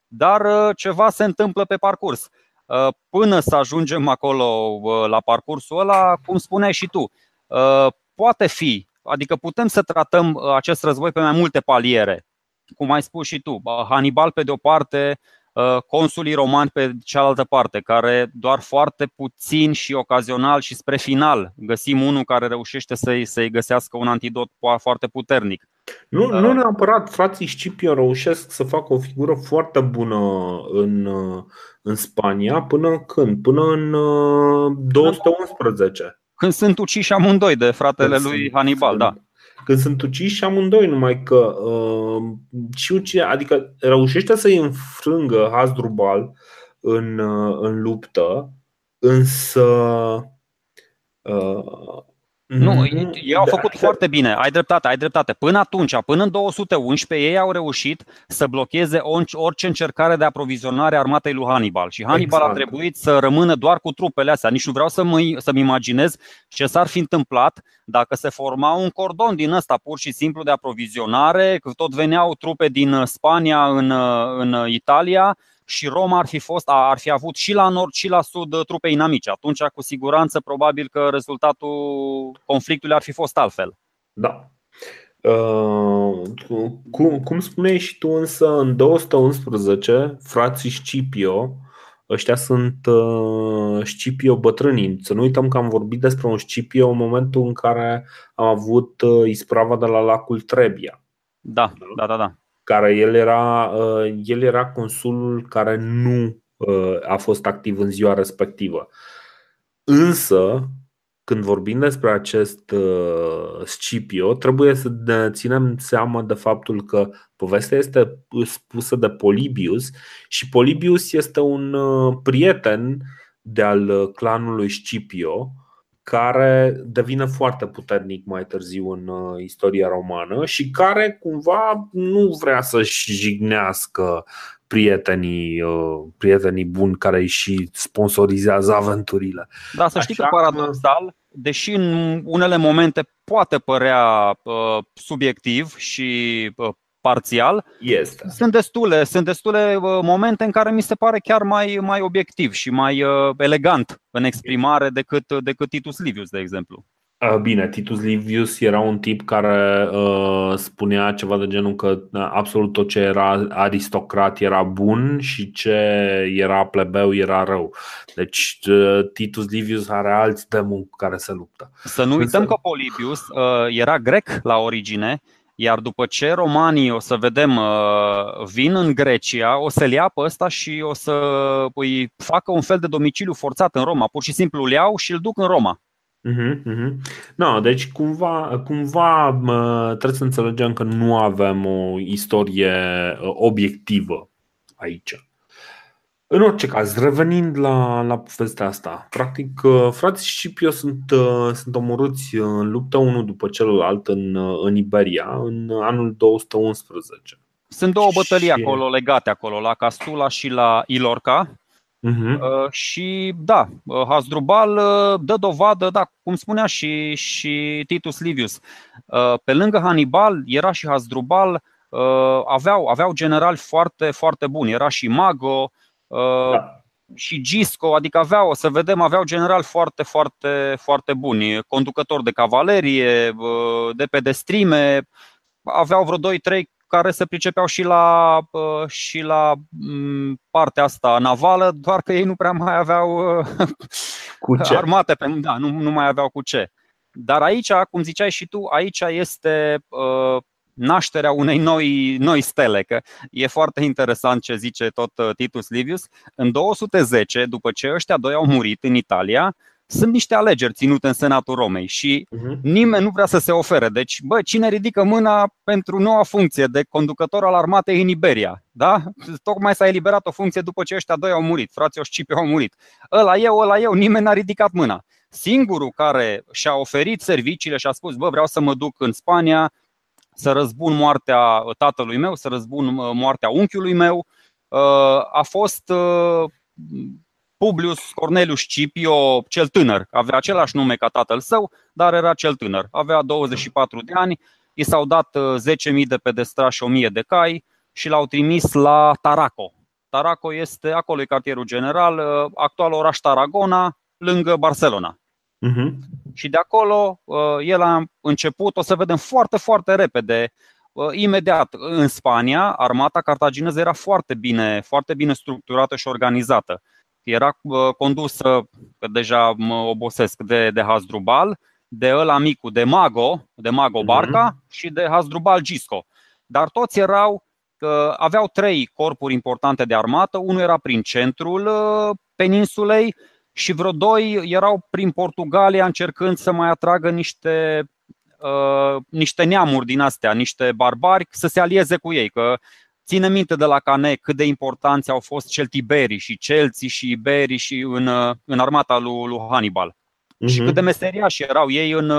dar ceva se întâmplă pe parcurs. Uh, până să ajungem acolo uh, la parcursul ăla, cum spuneai și tu, uh, poate fi, adică putem să tratăm acest război pe mai multe paliere. Cum ai spus și tu, Hannibal pe de o parte, consulii romani pe cealaltă parte, care doar foarte puțin și ocazional și spre final găsim unul care reușește să-i, să-i găsească un antidot foarte puternic. Nu, da. nu neapărat frații Scipio reușesc să facă o figură foarte bună în, în Spania până când? Până în 211. Uh, când sunt uciși amândoi de fratele când lui sunt, Hannibal, da. Când sunt uciși amândoi, numai că uh, și ucide, adică reușește să-i înfrângă Hasdrubal în, uh, în luptă, însă uh, nu, mhm. ei au făcut da. foarte bine, ai dreptate, ai dreptate. Până atunci, până în 211, ei au reușit să blocheze orice încercare de aprovizionare a armatei lui Hannibal. Și Hannibal exact. a trebuit să rămână doar cu trupele astea. Nici nu vreau să mă, să-mi imaginez ce s-ar fi întâmplat dacă se forma un cordon din ăsta pur și simplu de aprovizionare, că tot veneau trupe din Spania în, în Italia și Roma ar fi, fost, ar fi avut și la nord și la sud trupe inamice. Atunci, cu siguranță, probabil că rezultatul conflictului ar fi fost altfel. Da. Uh, cum, cum spuneai și tu, însă, în 211, frații Scipio, ăștia sunt uh, Scipio bătrânii. Să nu uităm că am vorbit despre un Scipio în momentul în care am avut uh, isprava de la lacul Trebia. Da, da, da, da care el era, uh, el era consulul care nu uh, a fost activ în ziua respectivă. Însă, când vorbim despre acest uh, Scipio, trebuie să ne ținem seama de faptul că povestea este spusă de Polibius și Polibius este un prieten de al clanului Scipio care devine foarte puternic mai târziu în uh, istoria romană și care cumva nu vrea să-și jignească prietenii, uh, prietenii buni care îi și sponsorizează aventurile. Da, să știi Așa că paradoxal, deși în unele momente poate părea uh, subiectiv și uh, parțial. Este. Sunt destule, sunt destule uh, momente în care mi se pare chiar mai, mai obiectiv și mai uh, elegant în exprimare decât, decât Titus Livius, de exemplu. Bine, Titus Livius era un tip care uh, spunea ceva de genul că absolut tot ce era aristocrat era bun și ce era plebeu era rău. Deci uh, Titus Livius are alți demoni cu care se luptă. Să nu uităm că Polybius uh, era grec la origine, iar după ce romanii, o să vedem, uh, vin în Grecia, o să-l ia pe ăsta și o să îi facă un fel de domiciliu forțat în Roma. Pur și simplu îl iau și îl duc în Roma. Uh-huh, uh-huh. No, deci cumva, cumva trebuie să înțelegem că nu avem o istorie uh, obiectivă aici. În orice caz, revenind la, la povestea asta, practic, uh, frații Scipio sunt, uh, sunt omorâți în luptă unul după celălalt în, în Iberia în anul 211. Sunt două bătălii și... acolo legate acolo, la Castula și la Ilorca. Uh-huh. Și da, uh, Hasdrubal uh, dă dovadă, da, cum spunea și, și Titus Livius, uh, pe lângă Hannibal era și Hasdrubal, aveau, aveau generali foarte, foarte buni. Era și Mago da. și Gisco, adică aveau, o să vedem, aveau generali foarte, foarte, foarte buni. Conducători de cavalerie, de pedestrime, aveau vreo 2-3 care se pricepeau și la, și la mm, partea asta navală, doar că ei nu prea mai aveau cu ce? armate, pe, da, nu, nu mai aveau cu ce. Dar aici, cum ziceai și tu, aici este uh, nașterea unei noi, noi stele. Că e foarte interesant ce zice tot Titus Livius. În 210, după ce ăștia doi au murit în Italia, sunt niște alegeri ținute în Senatul Romei și uh-huh. nimeni nu vrea să se ofere. Deci, bă, cine ridică mâna pentru noua funcție de conducător al armatei în Iberia? Da? Tocmai s-a eliberat o funcție după ce ăștia doi au murit, frații Oscipiu au murit. Ăla eu, ăla eu, nimeni n-a ridicat mâna. Singurul care și-a oferit serviciile și a spus, bă, vreau să mă duc în Spania să răzbun moartea tatălui meu, să răzbun uh, moartea unchiului meu, uh, a fost uh, Publius Cornelius Scipio, cel tânăr, avea același nume ca tatăl său, dar era cel tânăr. Avea 24 de ani, i s-au dat 10.000 uh, de pedestra și 1.000 de cai și l-au trimis la Taraco. Taraco este, acolo e cartierul general, uh, actual oraș Tarragona, lângă Barcelona. Uh-huh. Și de acolo uh, el a început, o să vedem foarte, foarte repede, imediat în Spania, armata cartagineză era foarte bine, foarte bine structurată și organizată era condusă, că deja mă obosesc, de, de Hasdrubal, de ăla micu, de Mago, de Mago mhm. Barca mm-hmm. și de Hasdrubal Gisco. Dar toți erau, aveau trei corpuri importante de armată, unul era prin centrul uh, peninsulei și vreo doi erau prin Portugalia încercând să mai atragă niște Uh, niște neamuri din astea, niște barbari, să se alieze cu ei. Că Ține minte de la Cane cât de importanți au fost celtiberii și celții și iberii și în, în armata lui, lui Hannibal. Uh-huh. Și cât de meseriași erau ei în,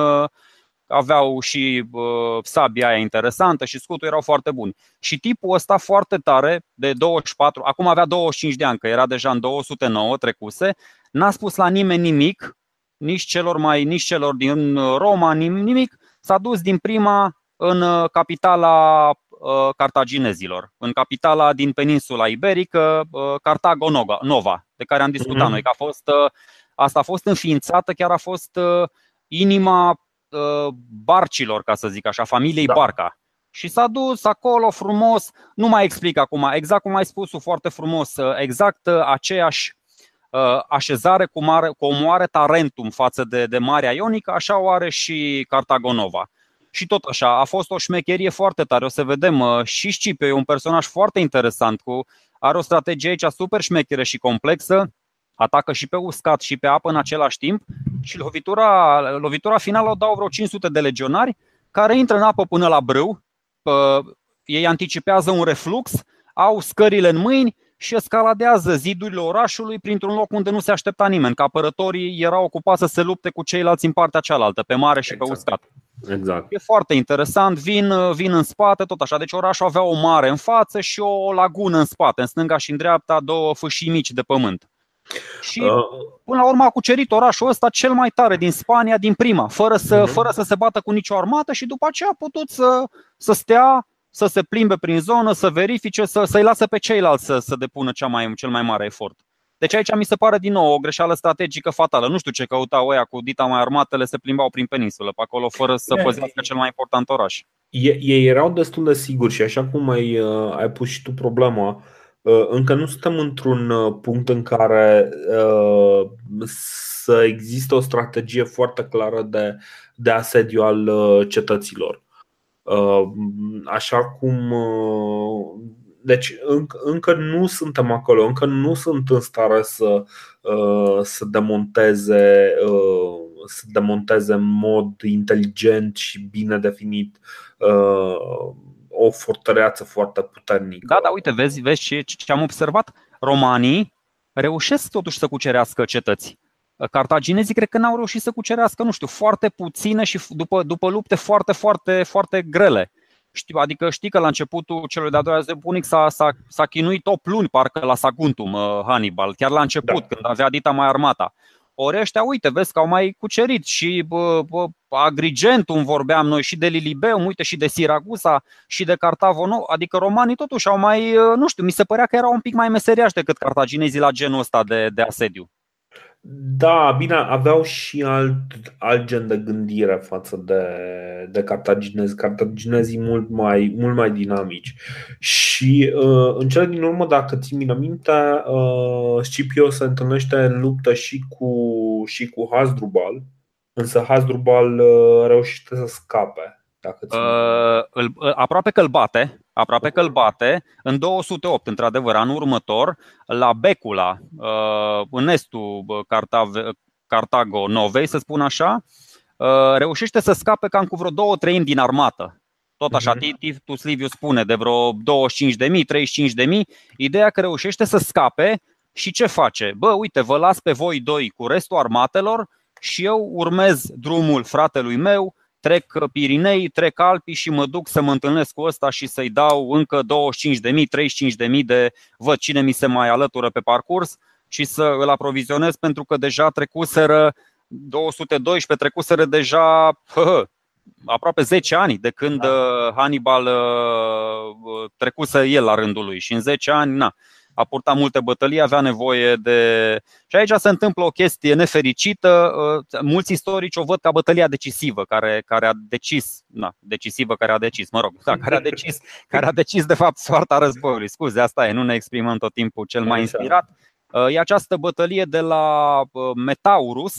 aveau și uh, sabia aia interesantă și scutul erau foarte buni. Și tipul ăsta foarte tare, de 24, acum avea 25 de ani, că era deja în 209 trecuse, n-a spus la nimeni nimic, nici celor mai, nici celor din Roma, nimic, s-a dus din prima în capitala Uh, cartaginezilor, în capitala din peninsula iberică, uh, Cartago Nova, de care am discutat mm-hmm. noi, că a fost, uh, asta a fost înființată, chiar a fost inima barcilor, ca să zic așa, familiei da. Barca. Și s-a dus acolo frumos, nu mai explic acum, exact cum ai spus foarte frumos, exact aceeași așezare cu, mare, cu o moare Tarentum față de, de Marea Ionică, așa o are și Cartagonova. Și tot așa, a fost o șmecherie foarte tare. O să vedem și Scipio e un personaj foarte interesant cu are o strategie aici super șmecheră și complexă, atacă și pe uscat și pe apă în același timp și lovitura, lovitura finală o dau vreo 500 de legionari care intră în apă până la brâu, ei anticipează un reflux, au scările în mâini și escaladează zidurile orașului printr-un loc unde nu se aștepta nimeni, că apărătorii erau ocupați să se lupte cu ceilalți în partea cealaltă, pe mare și exact. pe uscat. Exact. E foarte interesant, vin, vin în spate, tot așa. Deci orașul avea o mare în față și o lagună în spate, în stânga și în dreapta, două fâșii mici de pământ. Și uh. până la urmă a cucerit orașul ăsta cel mai tare din Spania, din prima, fără să, uh-huh. fără să se bată cu nicio armată și după aceea a putut să, să stea, să se plimbe prin zonă, să verifice, să, să-i lasă pe ceilalți să, să depună cea mai, cel mai mare efort. Deci aici mi se pare din nou o greșeală strategică fatală. Nu știu ce căutau ăia cu dita mai armatele, se plimbau prin peninsulă pe acolo fără să păzească cel mai important oraș. Ei erau destul de siguri și așa cum ai, uh, ai pus și tu problema, uh, încă nu suntem într-un uh, punct în care uh, să există o strategie foarte clară de, de asediu al uh, cetăților. Uh, așa cum deci încă, încă nu suntem acolo, încă nu sunt în stare să, uh, să demonteze uh, să demonteze în mod inteligent și bine definit uh, o fortăreață foarte puternică. Da, da, uite, vezi, vezi ce, ce am observat? Romanii reușesc totuși să cucerească cetăți. Cartaginezii cred că n-au reușit să cucerească, nu știu, foarte puține și după, după lupte foarte, foarte, foarte grele. Știu, adică știi că la începutul celui de-al doilea război punic s-a, s-a, s-a chinuit 8 luni parcă la Saguntum uh, Hannibal, chiar la început, da. când avea dita mai armata. Ori ăștia, uite, vezi că au mai cucerit și bă, bă, Agrigentum vorbeam noi și de Lilibeum, uite și de Siragusa și de Cartavo nou, adică romanii totuși au mai, uh, nu știu, mi se părea că erau un pic mai meseriași decât cartaginezii la genul ăsta de, de asediu. Da, bine, aveau și alt, alt gen de gândire față de, de cartaginezi. Cartaginezii mult mai, mult mai dinamici. Și uh, în cele din urmă, dacă ți mine minte, uh, Scipio se întâlnește în luptă și cu, și cu Hasdrubal, însă Hasdrubal uh, reușește să scape. Dacă uh, îl, aproape că îl bate, aproape că îl bate, în 208, într-adevăr, anul următor, la Becula, uh, în estul Cartago Novei, să spun așa, uh, reușește să scape cam cu vreo două treimi din armată. Tot așa, uh-huh. Titus Liviu spune de vreo 25.000, 35.000. Ideea că reușește să scape și ce face? Bă, uite, vă las pe voi doi cu restul armatelor și eu urmez drumul fratelui meu, trec Pirinei, trec Alpii și mă duc să mă întâlnesc cu ăsta și să-i dau încă 25.000, 35.000 de văd cine mi se mai alătură pe parcurs și să îl aprovizionez pentru că deja trecuseră 212, trecuseră deja hă, aproape 10 ani de când da. Hannibal trecuse el la rândul lui și în 10 ani, na, a purtat multe bătălii, avea nevoie de. Și aici se întâmplă o chestie nefericită. Uh, mulți istorici o văd ca bătălia decisivă, care, care a decis, na, decisivă care a decis, mă rog, da, care a decis, care a decis de fapt soarta războiului. Scuze, asta e, nu ne exprimăm tot timpul cel mai inspirat. Uh, e această bătălie de la uh, Metaurus,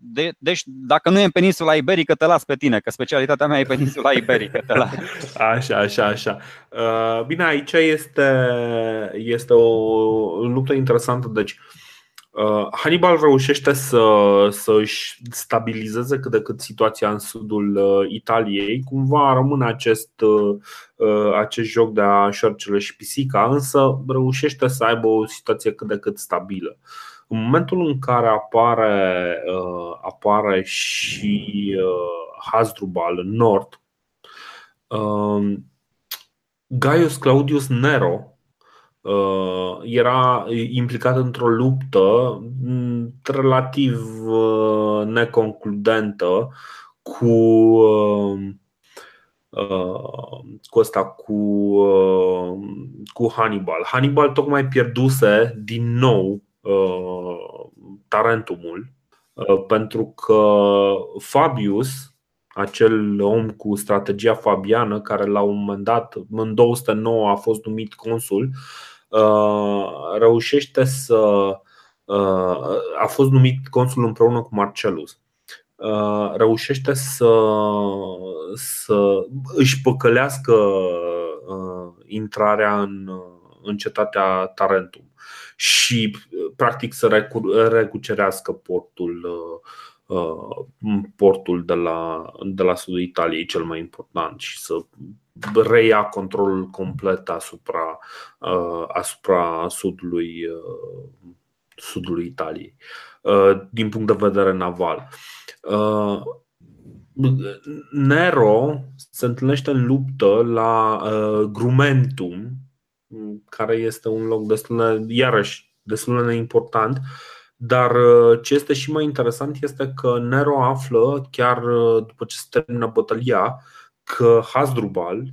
de, deci, dacă nu e în peninsula iberică, te las pe tine, că specialitatea mea e peninsula iberică. Te las. Așa, așa, așa. Uh, bine, aici este, este o luptă interesantă. Deci, uh, Hannibal reușește să, să își stabilizeze cât de cât situația în sudul uh, Italiei. Cumva rămâne acest, acest joc de a șorcele și pisica, însă reușește să aibă o situație cât de cât stabilă. În momentul în care apare, uh, apare și uh, Hasdrubal în nord, uh, Gaius Claudius Nero uh, era implicat într-o luptă mm, relativ uh, neconcludentă cu uh, cu asta cu, cu Hannibal. Hannibal tocmai pierduse din nou Uh, Tarentumul, uh, pentru că Fabius, acel om cu strategia fabiană, care la un moment dat, în 209 a fost numit consul, uh, reușește să. a fost numit consul împreună cu Marcellus. Reușește să, să își păcălească intrarea în, în cetatea Tarentum și practic să recucerească portul uh, portul de la, de la sudul Italiei cel mai important și să reia controlul complet asupra, uh, asupra sudului, uh, sudului Italiei din punct de vedere naval. Nero se întâlnește în luptă la Grumentum, care este un loc destul de, iarăși, destul de important. Dar uh, ce este și mai interesant este că Nero află, chiar uh, după ce se termină bătălia, că Hasdrubal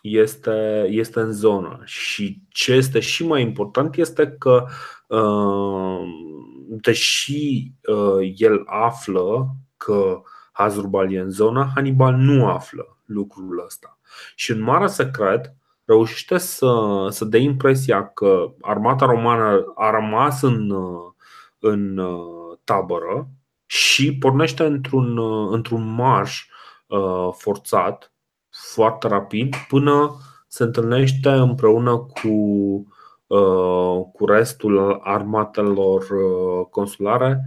este, este în zonă și ce este și mai important este că deși el află că Hasdrubal e în zonă, Hannibal nu află lucrul ăsta. Și în mare secret reușește să, să dea impresia că armata romană a rămas în, în tabără și pornește într-un, într-un marș uh, forțat, foarte rapid, până se întâlnește împreună cu, uh, cu restul armatelor uh, consulare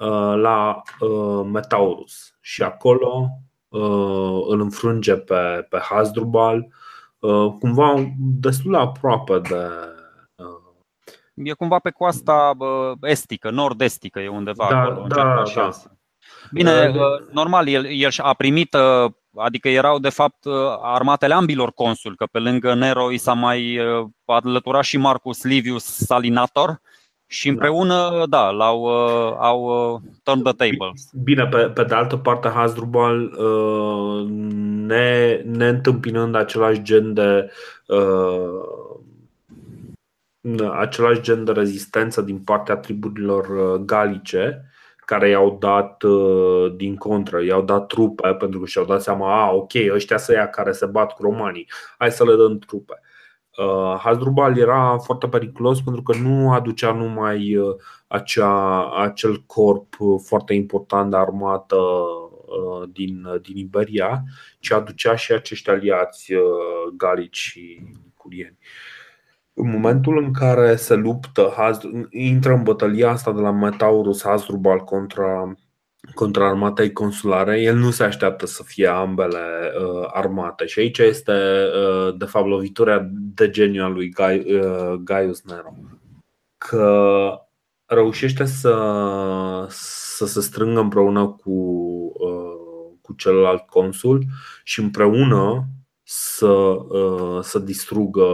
uh, la uh, Metaurus. Și acolo uh, îl înfrânge pe, pe Hasdrubal, uh, cumva destul de aproape de, E cumva pe coasta estică, nord-estică, e undeva da, acolo. Da, da. Bine, da. normal, el, el a primit, uh, adică erau de fapt uh, armatele ambilor consuli, că pe lângă Nero i s-a mai uh, alăturat și Marcus Livius Salinator, și împreună, da, da l-au au turned the tables. Bine, pe, pe de altă parte, Hasdrubal, ne, ne întâmpinând același gen de același gen de rezistență din partea triburilor uh, galice care i-au dat uh, din contră, i-au dat trupe pentru că și-au dat seama, a, ok, ăștia să ia care se bat cu romanii, hai să le dăm trupe. Uh, Hasdrubal era foarte periculos pentru că nu aducea numai acea, acel corp foarte important de armată din, din Iberia, ci aducea și acești aliați galici și curieni. În momentul în care se luptă, intră în bătălia asta de la Metaurus Hasdrubal contra, contra armatei consulare, el nu se așteaptă să fie ambele uh, armate. Și aici este, uh, de fapt, lovitura de geniu a lui Gai, uh, Gaius Nero. Că reușește să, să se strângă împreună cu, uh, cu celălalt consul și împreună să, uh, să, distrugă,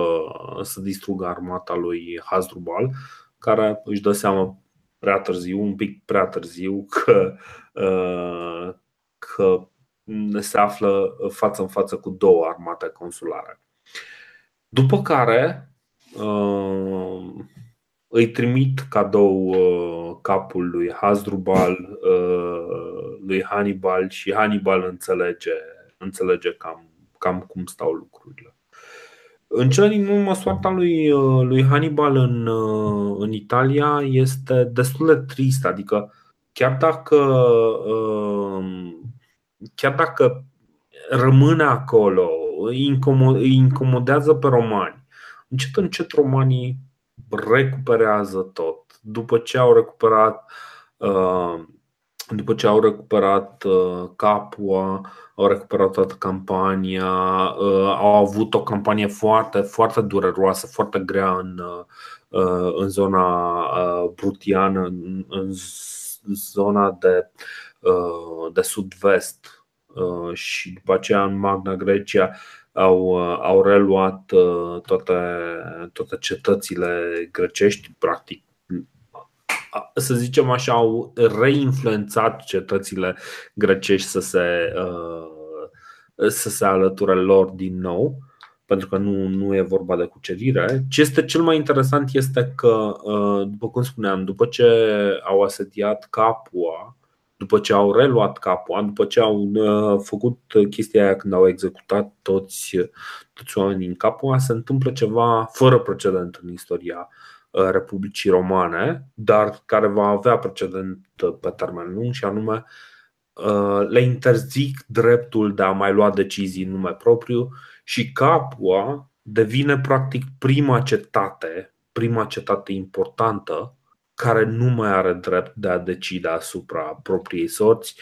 să distrugă armata lui Hasdrubal, care își dă seama prea târziu, un pic prea târziu, că, uh, că se află față în față cu două armate consulare. După care uh, îi trimit cadou capul lui Hasdrubal, lui Hannibal și Hannibal înțelege, înțelege cam cam cum stau lucrurile. În cele din urmă, soarta lui, uh, lui Hannibal în, uh, în Italia este destul de tristă. Adică, chiar dacă, uh, chiar dacă rămâne acolo, îi incomodează pe romani, încet, încet romanii recuperează tot. După ce au recuperat după ce au recuperat Capua, au recuperat toată campania, uh, au avut o campanie foarte, foarte dureroasă, foarte grea în, uh, în zona uh, brutiană, în zona de, de sud-vest și după aceea în Magna Grecia au, au reluat toate, toate cetățile grecești, practic să zicem așa, au reinfluențat cetățile grecești să se, uh, să se alăture lor din nou, pentru că nu, nu e vorba de cucerire. Ce este cel mai interesant este că, uh, după cum spuneam, după ce au asediat Capua, după ce au reluat Capua, după ce au uh, făcut chestia aia când au executat toți, toți oamenii în Capua, se întâmplă ceva fără precedent în istoria Uh, Republicii Romane, dar care va avea precedent pe termen lung și anume uh, le interzic dreptul de a mai lua decizii în nume propriu și Capua devine practic prima cetate, prima cetate importantă care nu mai are drept de a decide asupra propriei sorți,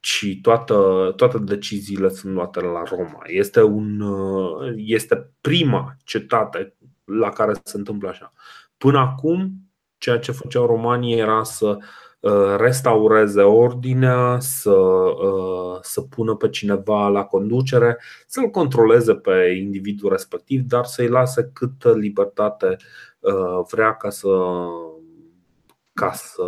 ci toată, toate deciziile sunt luate la Roma. Este, un, uh, este prima cetate la care se întâmplă așa. Până acum, ceea ce făceau romanii era să uh, restaureze ordinea, să, uh, să pună pe cineva la conducere, să-l controleze pe individul respectiv, dar să-i lase câtă libertate uh, vrea ca să ca să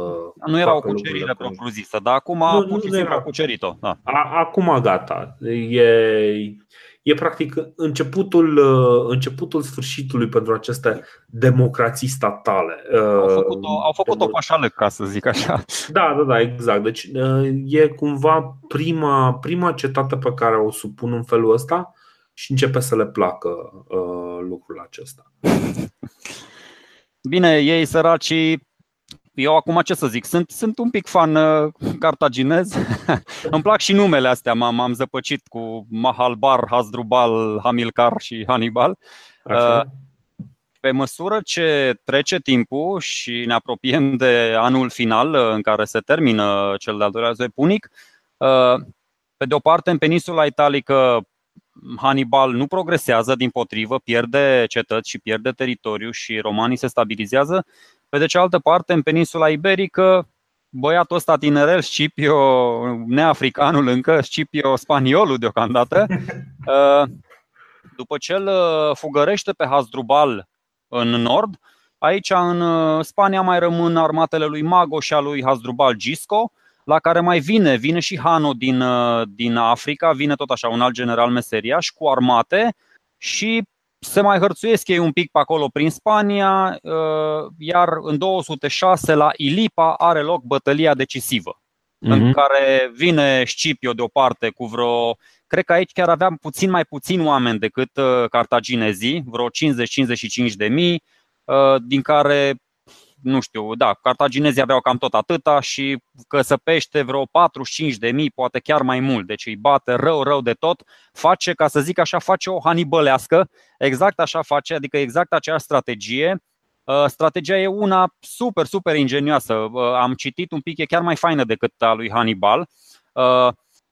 Nu era o cucerire propriu-zisă, dar acum nu, pur și simplu a cucerit-o. Da. Acum gata. E, e practic începutul, uh, începutul sfârșitului pentru aceste democrații statale. Au făcut-o, au făcut-o pașală, ca să zic așa. Da, da, da, exact. Deci e cumva prima, prima cetate pe care o supun în felul ăsta și începe să le placă lucrul acesta. Bine, ei săracii eu acum ce să zic, sunt, sunt un pic fan uh, cartaginez. Îmi plac și numele astea, m-am, am zăpăcit cu Mahalbar, Hasdrubal, Hamilcar și Hannibal. Așa. Uh, pe măsură ce trece timpul și ne apropiem de anul final uh, în care se termină cel de-al doilea război punic, uh, pe de o parte în peninsula italică Hannibal nu progresează, din potrivă, pierde cetăți și pierde teritoriu și romanii se stabilizează. Pe de cealaltă parte, în peninsula iberică, băiatul ăsta tinerel, Scipio, neafricanul încă, Scipio spaniolul deocamdată, uh, după ce îl uh, fugărește pe Hasdrubal în nord, aici în uh, Spania mai rămân armatele lui Mago și a lui Hasdrubal Gisco, la care mai vine, vine și Hano din, din Africa, vine tot așa un alt general meseriaș cu armate și se mai hărțuiesc ei un pic pe acolo prin Spania, uh, iar în 206 la Ilipa are loc bătălia decisivă, uh-huh. în mhm. care vine Scipio de o parte cu vreo. Cred că aici chiar aveam puțin mai puțin oameni decât uh, cartaginezii, vreo 50-55 de mii, uh, din care nu știu, da, cartaginezii aveau cam tot atâta și că să pește vreo 45 de mii, poate chiar mai mult, deci îi bate rău, rău de tot, face, ca să zic așa, face o hanibălească, exact așa face, adică exact aceeași strategie, uh, Strategia e una super, super ingenioasă. Uh, am citit un pic, e chiar mai faină decât a lui Hannibal. Uh,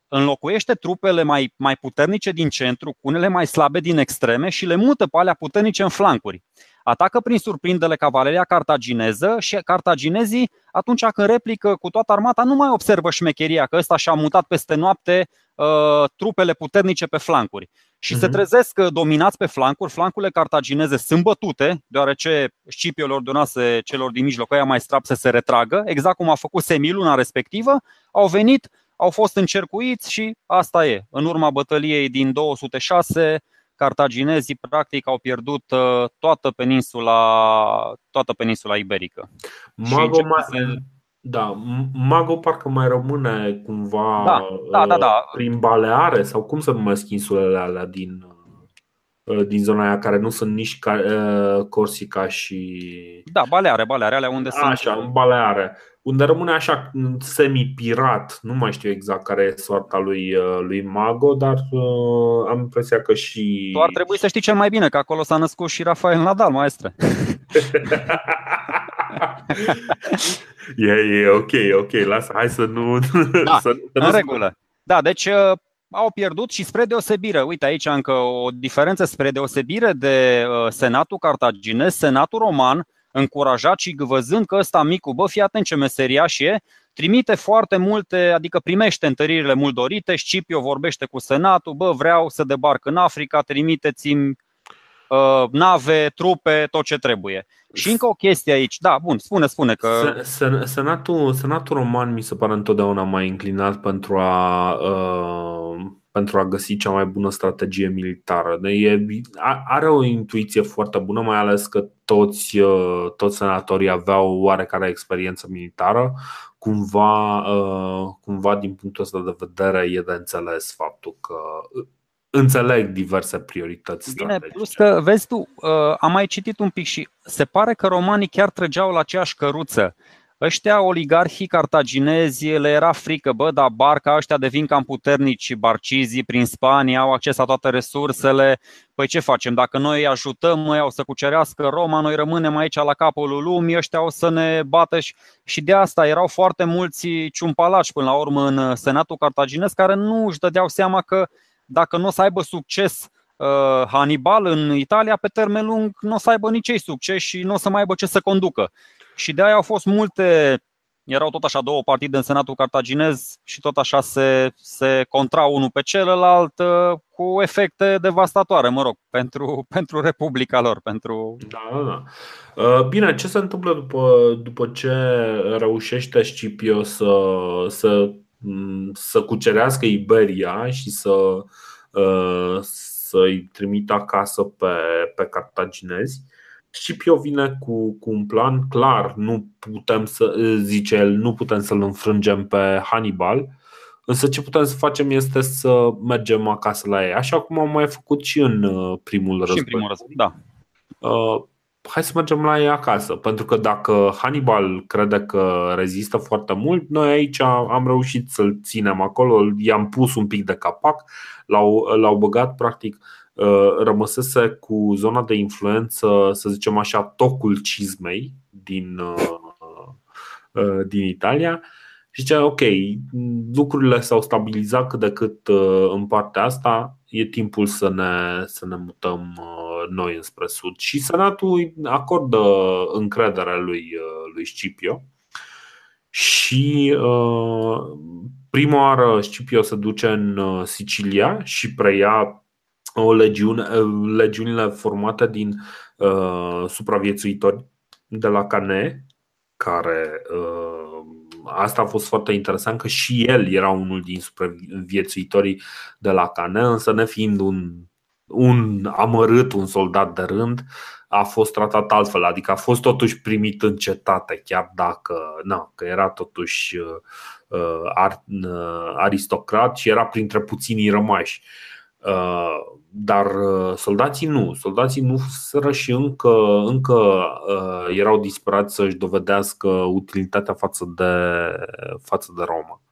înlocuiește trupele mai, mai puternice din centru cu unele mai slabe din extreme și le mută pe alea puternice în flancuri atacă prin surprindere cavaleria cartagineză și cartaginezii, atunci când replică cu toată armata, nu mai observă șmecheria că ăsta și-a mutat peste noapte uh, trupele puternice pe flancuri. Și uh-huh. se mhm. trezesc uh, dominați pe flancuri, flancurile cartagineze sunt bătute, deoarece Scipio le ordonase celor din mijloc, aia mai strap să se retragă, exact cum a făcut Semil luna respectivă, au venit, au fost încercuiți și asta e. În urma bătăliei din 206, cartaginezii practic au pierdut uh, toată peninsula, toată peninsula iberică. Mago, mai, se... da, Mago parcă mai rămâne cumva da, da, da, da. prin Baleare sau cum să numesc insulele alea din, uh, din zona aia care nu sunt nici Corsica și... Da, Baleare, Baleare, alea unde Așa, sunt... Așa, în Baleare unde rămâne așa semi-pirat. Nu mai știu exact care e soarta lui, uh, lui Mago, dar uh, am impresia că și. Tu ar trebui să știi cel mai bine că acolo s-a născut și Rafael Nadal, maestre. e, e ok, ok, lasă, hai să nu. Da, să, să în regulă. Da, deci uh, au pierdut și spre deosebire, uite aici încă o diferență spre deosebire de uh, Senatul cartaginez, Senatul roman încurajat și văzând că ăsta micu, bă, fii atent ce meseriaș e, trimite foarte multe, adică primește întăririle mult dorite, Scipio vorbește cu senatul, bă, vreau să debarc în Africa, trimiteți-mi uh, nave, trupe, tot ce trebuie. Și încă o chestie aici, da, bun, spune, spune că. Senatul, senatul roman mi se pare întotdeauna mai înclinat pentru a uh, pentru a găsi cea mai bună strategie militară. E, are o intuiție foarte bună, mai ales că toți, uh, toți senatorii aveau oarecare experiență militară. Cumva, uh, cumva, din punctul ăsta de vedere, e de înțeles faptul că înțeleg diverse priorități Bine, plus că, vezi tu, uh, am mai citit un pic și se pare că romanii chiar trăgeau la aceeași căruță ăștia oligarhii cartaginezi le era frică, bă, dar barca ăștia devin cam puternici, barcizii prin Spania, au acces la toate resursele, păi ce facem? Dacă noi îi ajutăm, noi au să cucerească Roma, noi rămânem aici la capul lumii, ăștia o să ne bată și, și de asta erau foarte mulți ciumpalași până la urmă în Senatul cartaginez care nu își dădeau seama că dacă nu o să aibă succes uh, Hannibal în Italia, pe termen lung nu o să aibă nici ei succes și nu o să mai aibă ce să conducă. Și de aia au fost multe, erau tot așa două partide în Senatul Cartaginez și tot așa se, se contrau unul pe celălalt uh, cu efecte devastatoare, mă rog, pentru, pentru Republica lor. Pentru... Da, da, da. Uh, bine, ce se întâmplă după, după ce reușește Scipio să, să, să cucerească Iberia și să, uh, să-i trimită acasă pe, pe cartaginezi. Scipio vine cu, cu un plan clar, nu putem să, zice el, nu putem să-l înfrângem pe Hannibal, însă ce putem să facem este să mergem acasă la ei, așa cum am mai făcut și în uh, primul război. Și în primul război, da. Uh, hai să mergem la ei acasă. Pentru că dacă Hannibal crede că rezistă foarte mult, noi aici am reușit să-l ținem acolo, i-am pus un pic de capac, l-au, l-au băgat practic uh, rămăsese cu zona de influență, să zicem așa, tocul cizmei din, uh, uh, din Italia. Și zicea, ok, lucrurile s-au stabilizat cât de cât în partea asta, e timpul să ne, să ne mutăm noi înspre sud. Și Senatul acordă încredere lui, uh, lui Scipio. Și uh, prima oară Scipio se duce în uh, Sicilia și preia o legiune, legiunile formate din uh, supraviețuitori de la Cane, care uh, asta a fost foarte interesant că și el era unul din supraviețuitorii de la Cane, însă nefiind un un amărât, un soldat de rând, a fost tratat altfel, adică a fost totuși primit în cetate, chiar dacă na, că era totuși uh, uh ar, uh, aristocrat și era printre puținii rămași. Uh, dar uh, soldații nu, soldații nu sără și încă, încă uh, erau disperați să-și dovedească utilitatea față de, față de Roma.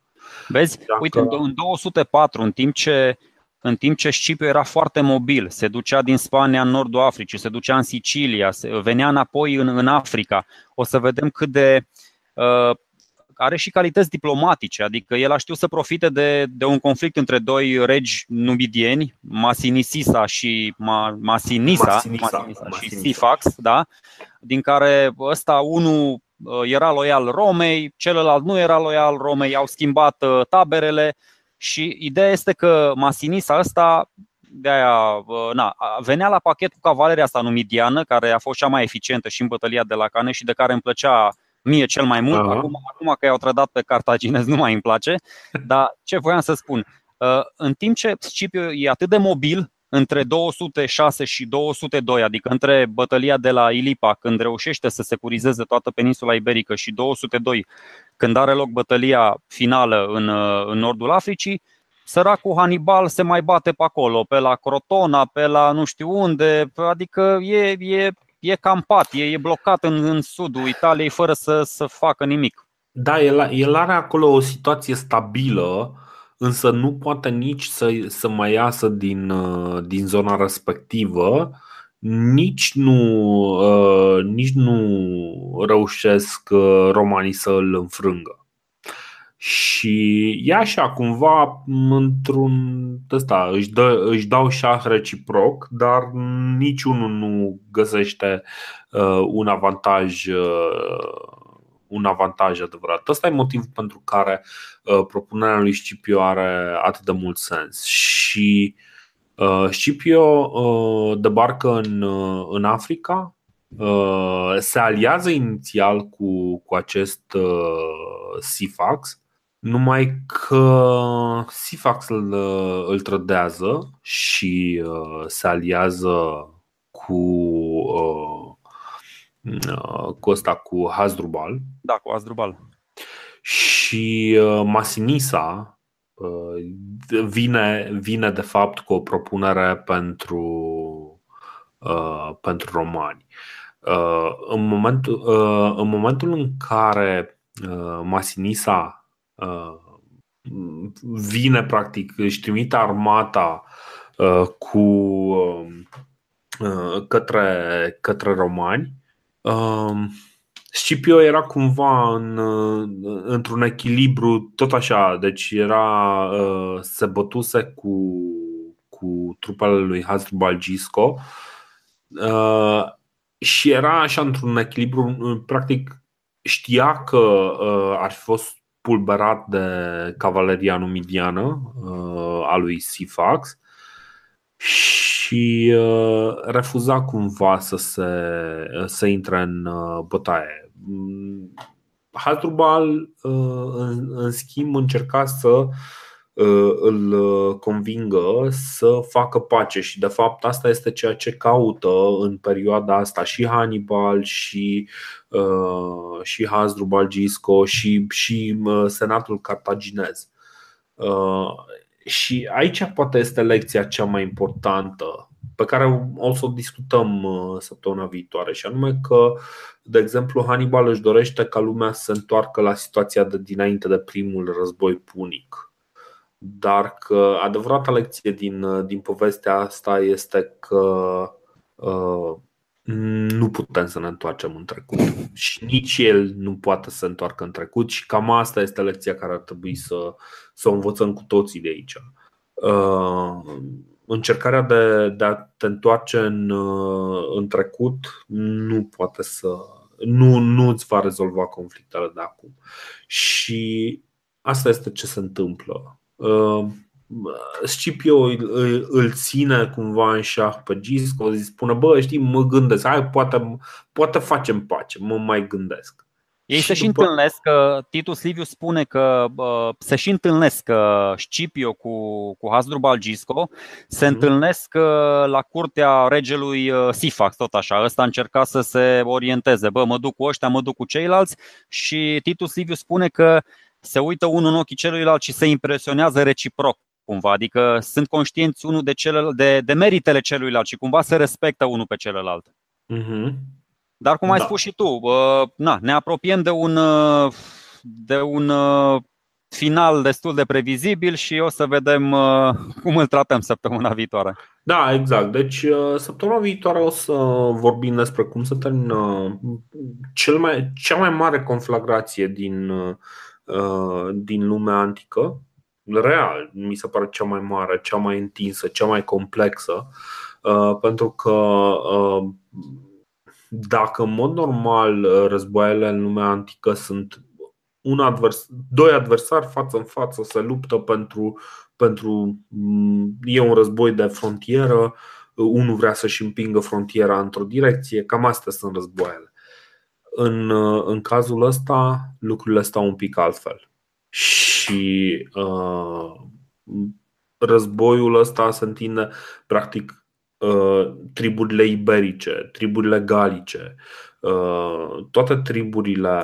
Vezi, Dacă... uite, în 204, în timp ce în timp ce Scipio era foarte mobil, se ducea din Spania în nordul Africii, se ducea în Sicilia, venea înapoi în, în Africa. O să vedem cât de. Uh, are și calități diplomatice, adică el a știut să profite de, de un conflict între doi regi numidieni, Masinisisa și Ma, Masinisa, Masinisa, Masinisa, Masinisa și Sifax, da? din care ăsta unul uh, era loial Romei, celălalt nu era loial Romei, au schimbat uh, taberele și ideea este că Masinisa ăsta de aia, na, venea la pachet cu cavaleria asta numidiană, care a fost cea mai eficientă și în bătălia de la Cane și de care îmi plăcea mie cel mai mult. Uh-huh. Acum, acum că i-au trădat pe cartaginez nu mai îmi place. Dar ce voiam să spun? Uh, în timp ce Scipio e atât de mobil, între 206 și 202, adică între bătălia de la Ilipa, când reușește să securizeze toată peninsula iberică, și 202, când are loc bătălia finală în, în nordul Africii, săracul Hannibal se mai bate pe acolo, pe la Crotona, pe la nu știu unde, adică e, e, e campat, e, e blocat în, în sudul Italiei fără să, să facă nimic. Da, el, el are acolo o situație stabilă însă nu poate nici să, să mai iasă din, uh, din zona respectivă, nici nu, uh, nici nu reușesc uh, romanii să îl înfrângă. Și e așa, cumva, într-un ăsta, își, dă, își dau șah reciproc, dar niciunul nu găsește uh, un avantaj uh, un avantaj adevărat. Ăsta e motivul pentru care uh, propunerea lui Scipio are atât de mult sens. Și uh, Scipio uh, debarcă în, uh, în Africa, uh, se aliază inițial cu, cu acest uh, Sifax, numai că Sifax îl, uh, îl trădează și uh, se aliază cu uh, Uh, cu ăsta, cu Hasdrubal. Da, cu Hasdrubal. Și uh, Masinisa uh, vine, vine de fapt cu o propunere pentru, pentru romani. În momentul, în momentul în care Masinisa vine, practic, își trimite armata cu către, către romani, Um, Scipio era cumva în, într-un echilibru tot așa, deci era uh, se bătuse cu, cu trupele lui Hasdrubal Gisco uh, și era așa într-un echilibru, practic știa că uh, ar fi fost pulberat de cavaleria numidiană a lui Sifax și uh, refuza cumva să se să intre în uh, bătaie. Mm, Hasdrubal, uh, în, în schimb, încerca să îl convingă să facă pace și de fapt asta este ceea ce caută în perioada asta și Hannibal și, și Hasdrubal Gisco și, și senatul cartaginez. Și aici poate este lecția cea mai importantă pe care o să o discutăm săptămâna viitoare și anume că, de exemplu, Hannibal își dorește ca lumea să se întoarcă la situația de dinainte de primul război punic dar că adevărata lecție din, din povestea asta este că uh, nu putem să ne întoarcem în trecut și nici el nu poate să se întoarcă în trecut și cam asta este lecția care ar trebui să, să o învățăm cu toții de aici. Uh, încercarea de, de a te întoarce în, uh, în trecut nu poate să. Nu, nu îți va rezolva conflictele de acum. Și asta este ce se întâmplă. Uh, Scipio îl, îl ține cumva în șah pe Gisco, îi spune, bă, știi, mă gândesc, hai, poate, poate facem pace, mă mai gândesc. Ei și se și după... întâlnesc, că Titus Liviu spune că uh, se și întâlnesc că Scipio cu, cu Hasdrubal Gisco se mm-hmm. întâlnesc uh, la curtea regelui uh, Sifax, tot așa. Ăsta a încercat să se orienteze, bă, mă duc cu ăștia, mă duc cu ceilalți și Titus Liviu spune că se uită unul în ochii celuilalt și se impresionează reciproc cumva, adică sunt conștienți unul de, celălalt, de, de meritele celuilalt și cumva se respectă unul pe celălalt. Mm-hmm. Dar cum ai da. spus și tu, uh, na, ne apropiem de un, uh, de un uh, final destul de previzibil și o să vedem uh, cum îl tratăm săptămâna viitoare. Da, exact. Deci uh, săptămâna viitoare o să vorbim despre cum să termină cel mai, cea mai mare conflagrație din uh, Uh, din lumea antică, real, mi se pare cea mai mare, cea mai întinsă, cea mai complexă, uh, pentru că uh, dacă în mod normal războaiele în lumea antică sunt un advers, doi adversari față în față se luptă pentru, pentru mm, e un război de frontieră, unul vrea să-și împingă frontiera într-o direcție, cam astea sunt războaiele. În, în cazul ăsta, lucrurile stau un pic altfel. Și uh, războiul ăsta se întinde, practic, uh, triburile iberice, triburile galice, uh, toate triburile,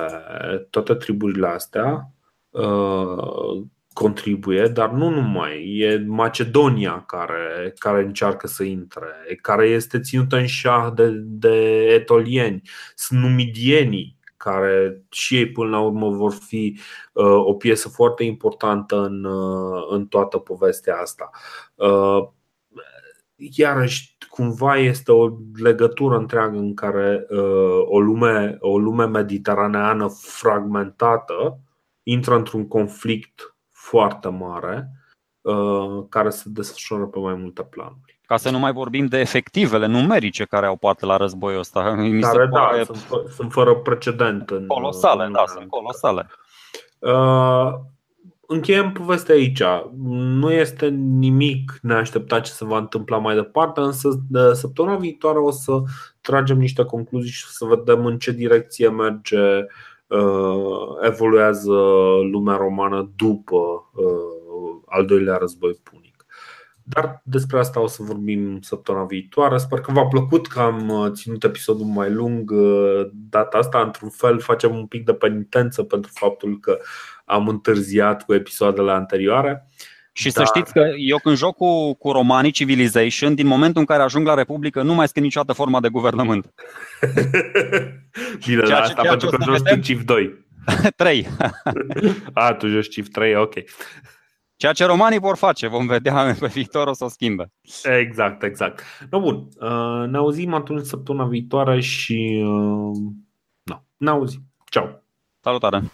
toate triburile astea uh, contribuie, dar nu numai. E Macedonia care, care încearcă să intre, care este ținută în șah de, de etolieni, sunt numidienii care și ei până la urmă vor fi uh, o piesă foarte importantă în, uh, în toată povestea asta. Uh, iarăși, cumva este o legătură întreagă în care uh, o, lume, o lume mediteraneană fragmentată intră într-un conflict foarte mare uh, care se desfășoară pe mai multe planuri. Ca să nu mai vorbim de efectivele numerice care au parte la războiul ăsta. Mi care, se da, pare... sunt, sunt fără precedent. În, colosale, în da, sunt colosale. Uh, încheiem povestea aici. Nu este nimic neașteptat ce se va întâmpla mai departe, însă de săptămâna viitoare o să tragem niște concluzii și să vedem în ce direcție merge uh, Uh, evoluează lumea romană după uh, al doilea război punic. Dar despre asta o să vorbim săptămâna viitoare. Sper că v-a plăcut că am uh, ținut episodul mai lung data asta. Într-un fel facem un pic de penitență pentru faptul că am întârziat cu episoadele anterioare. Și da. să știți că eu când joc cu, cu romanii Civilization, din momentul în care ajung la Republică, nu mai schimb niciodată forma de guvernământ. Bine, ceea, asta ceea pentru că joci vedem... Civ 2. 3. A, tu joci Civ 3, ok. Ceea ce romanii vor face, vom vedea pe viitor o să o schimbe. Exact, exact. No, bun, uh, ne auzim atunci săptămâna viitoare și uh, no, ne auzim. Ciao. Salutare.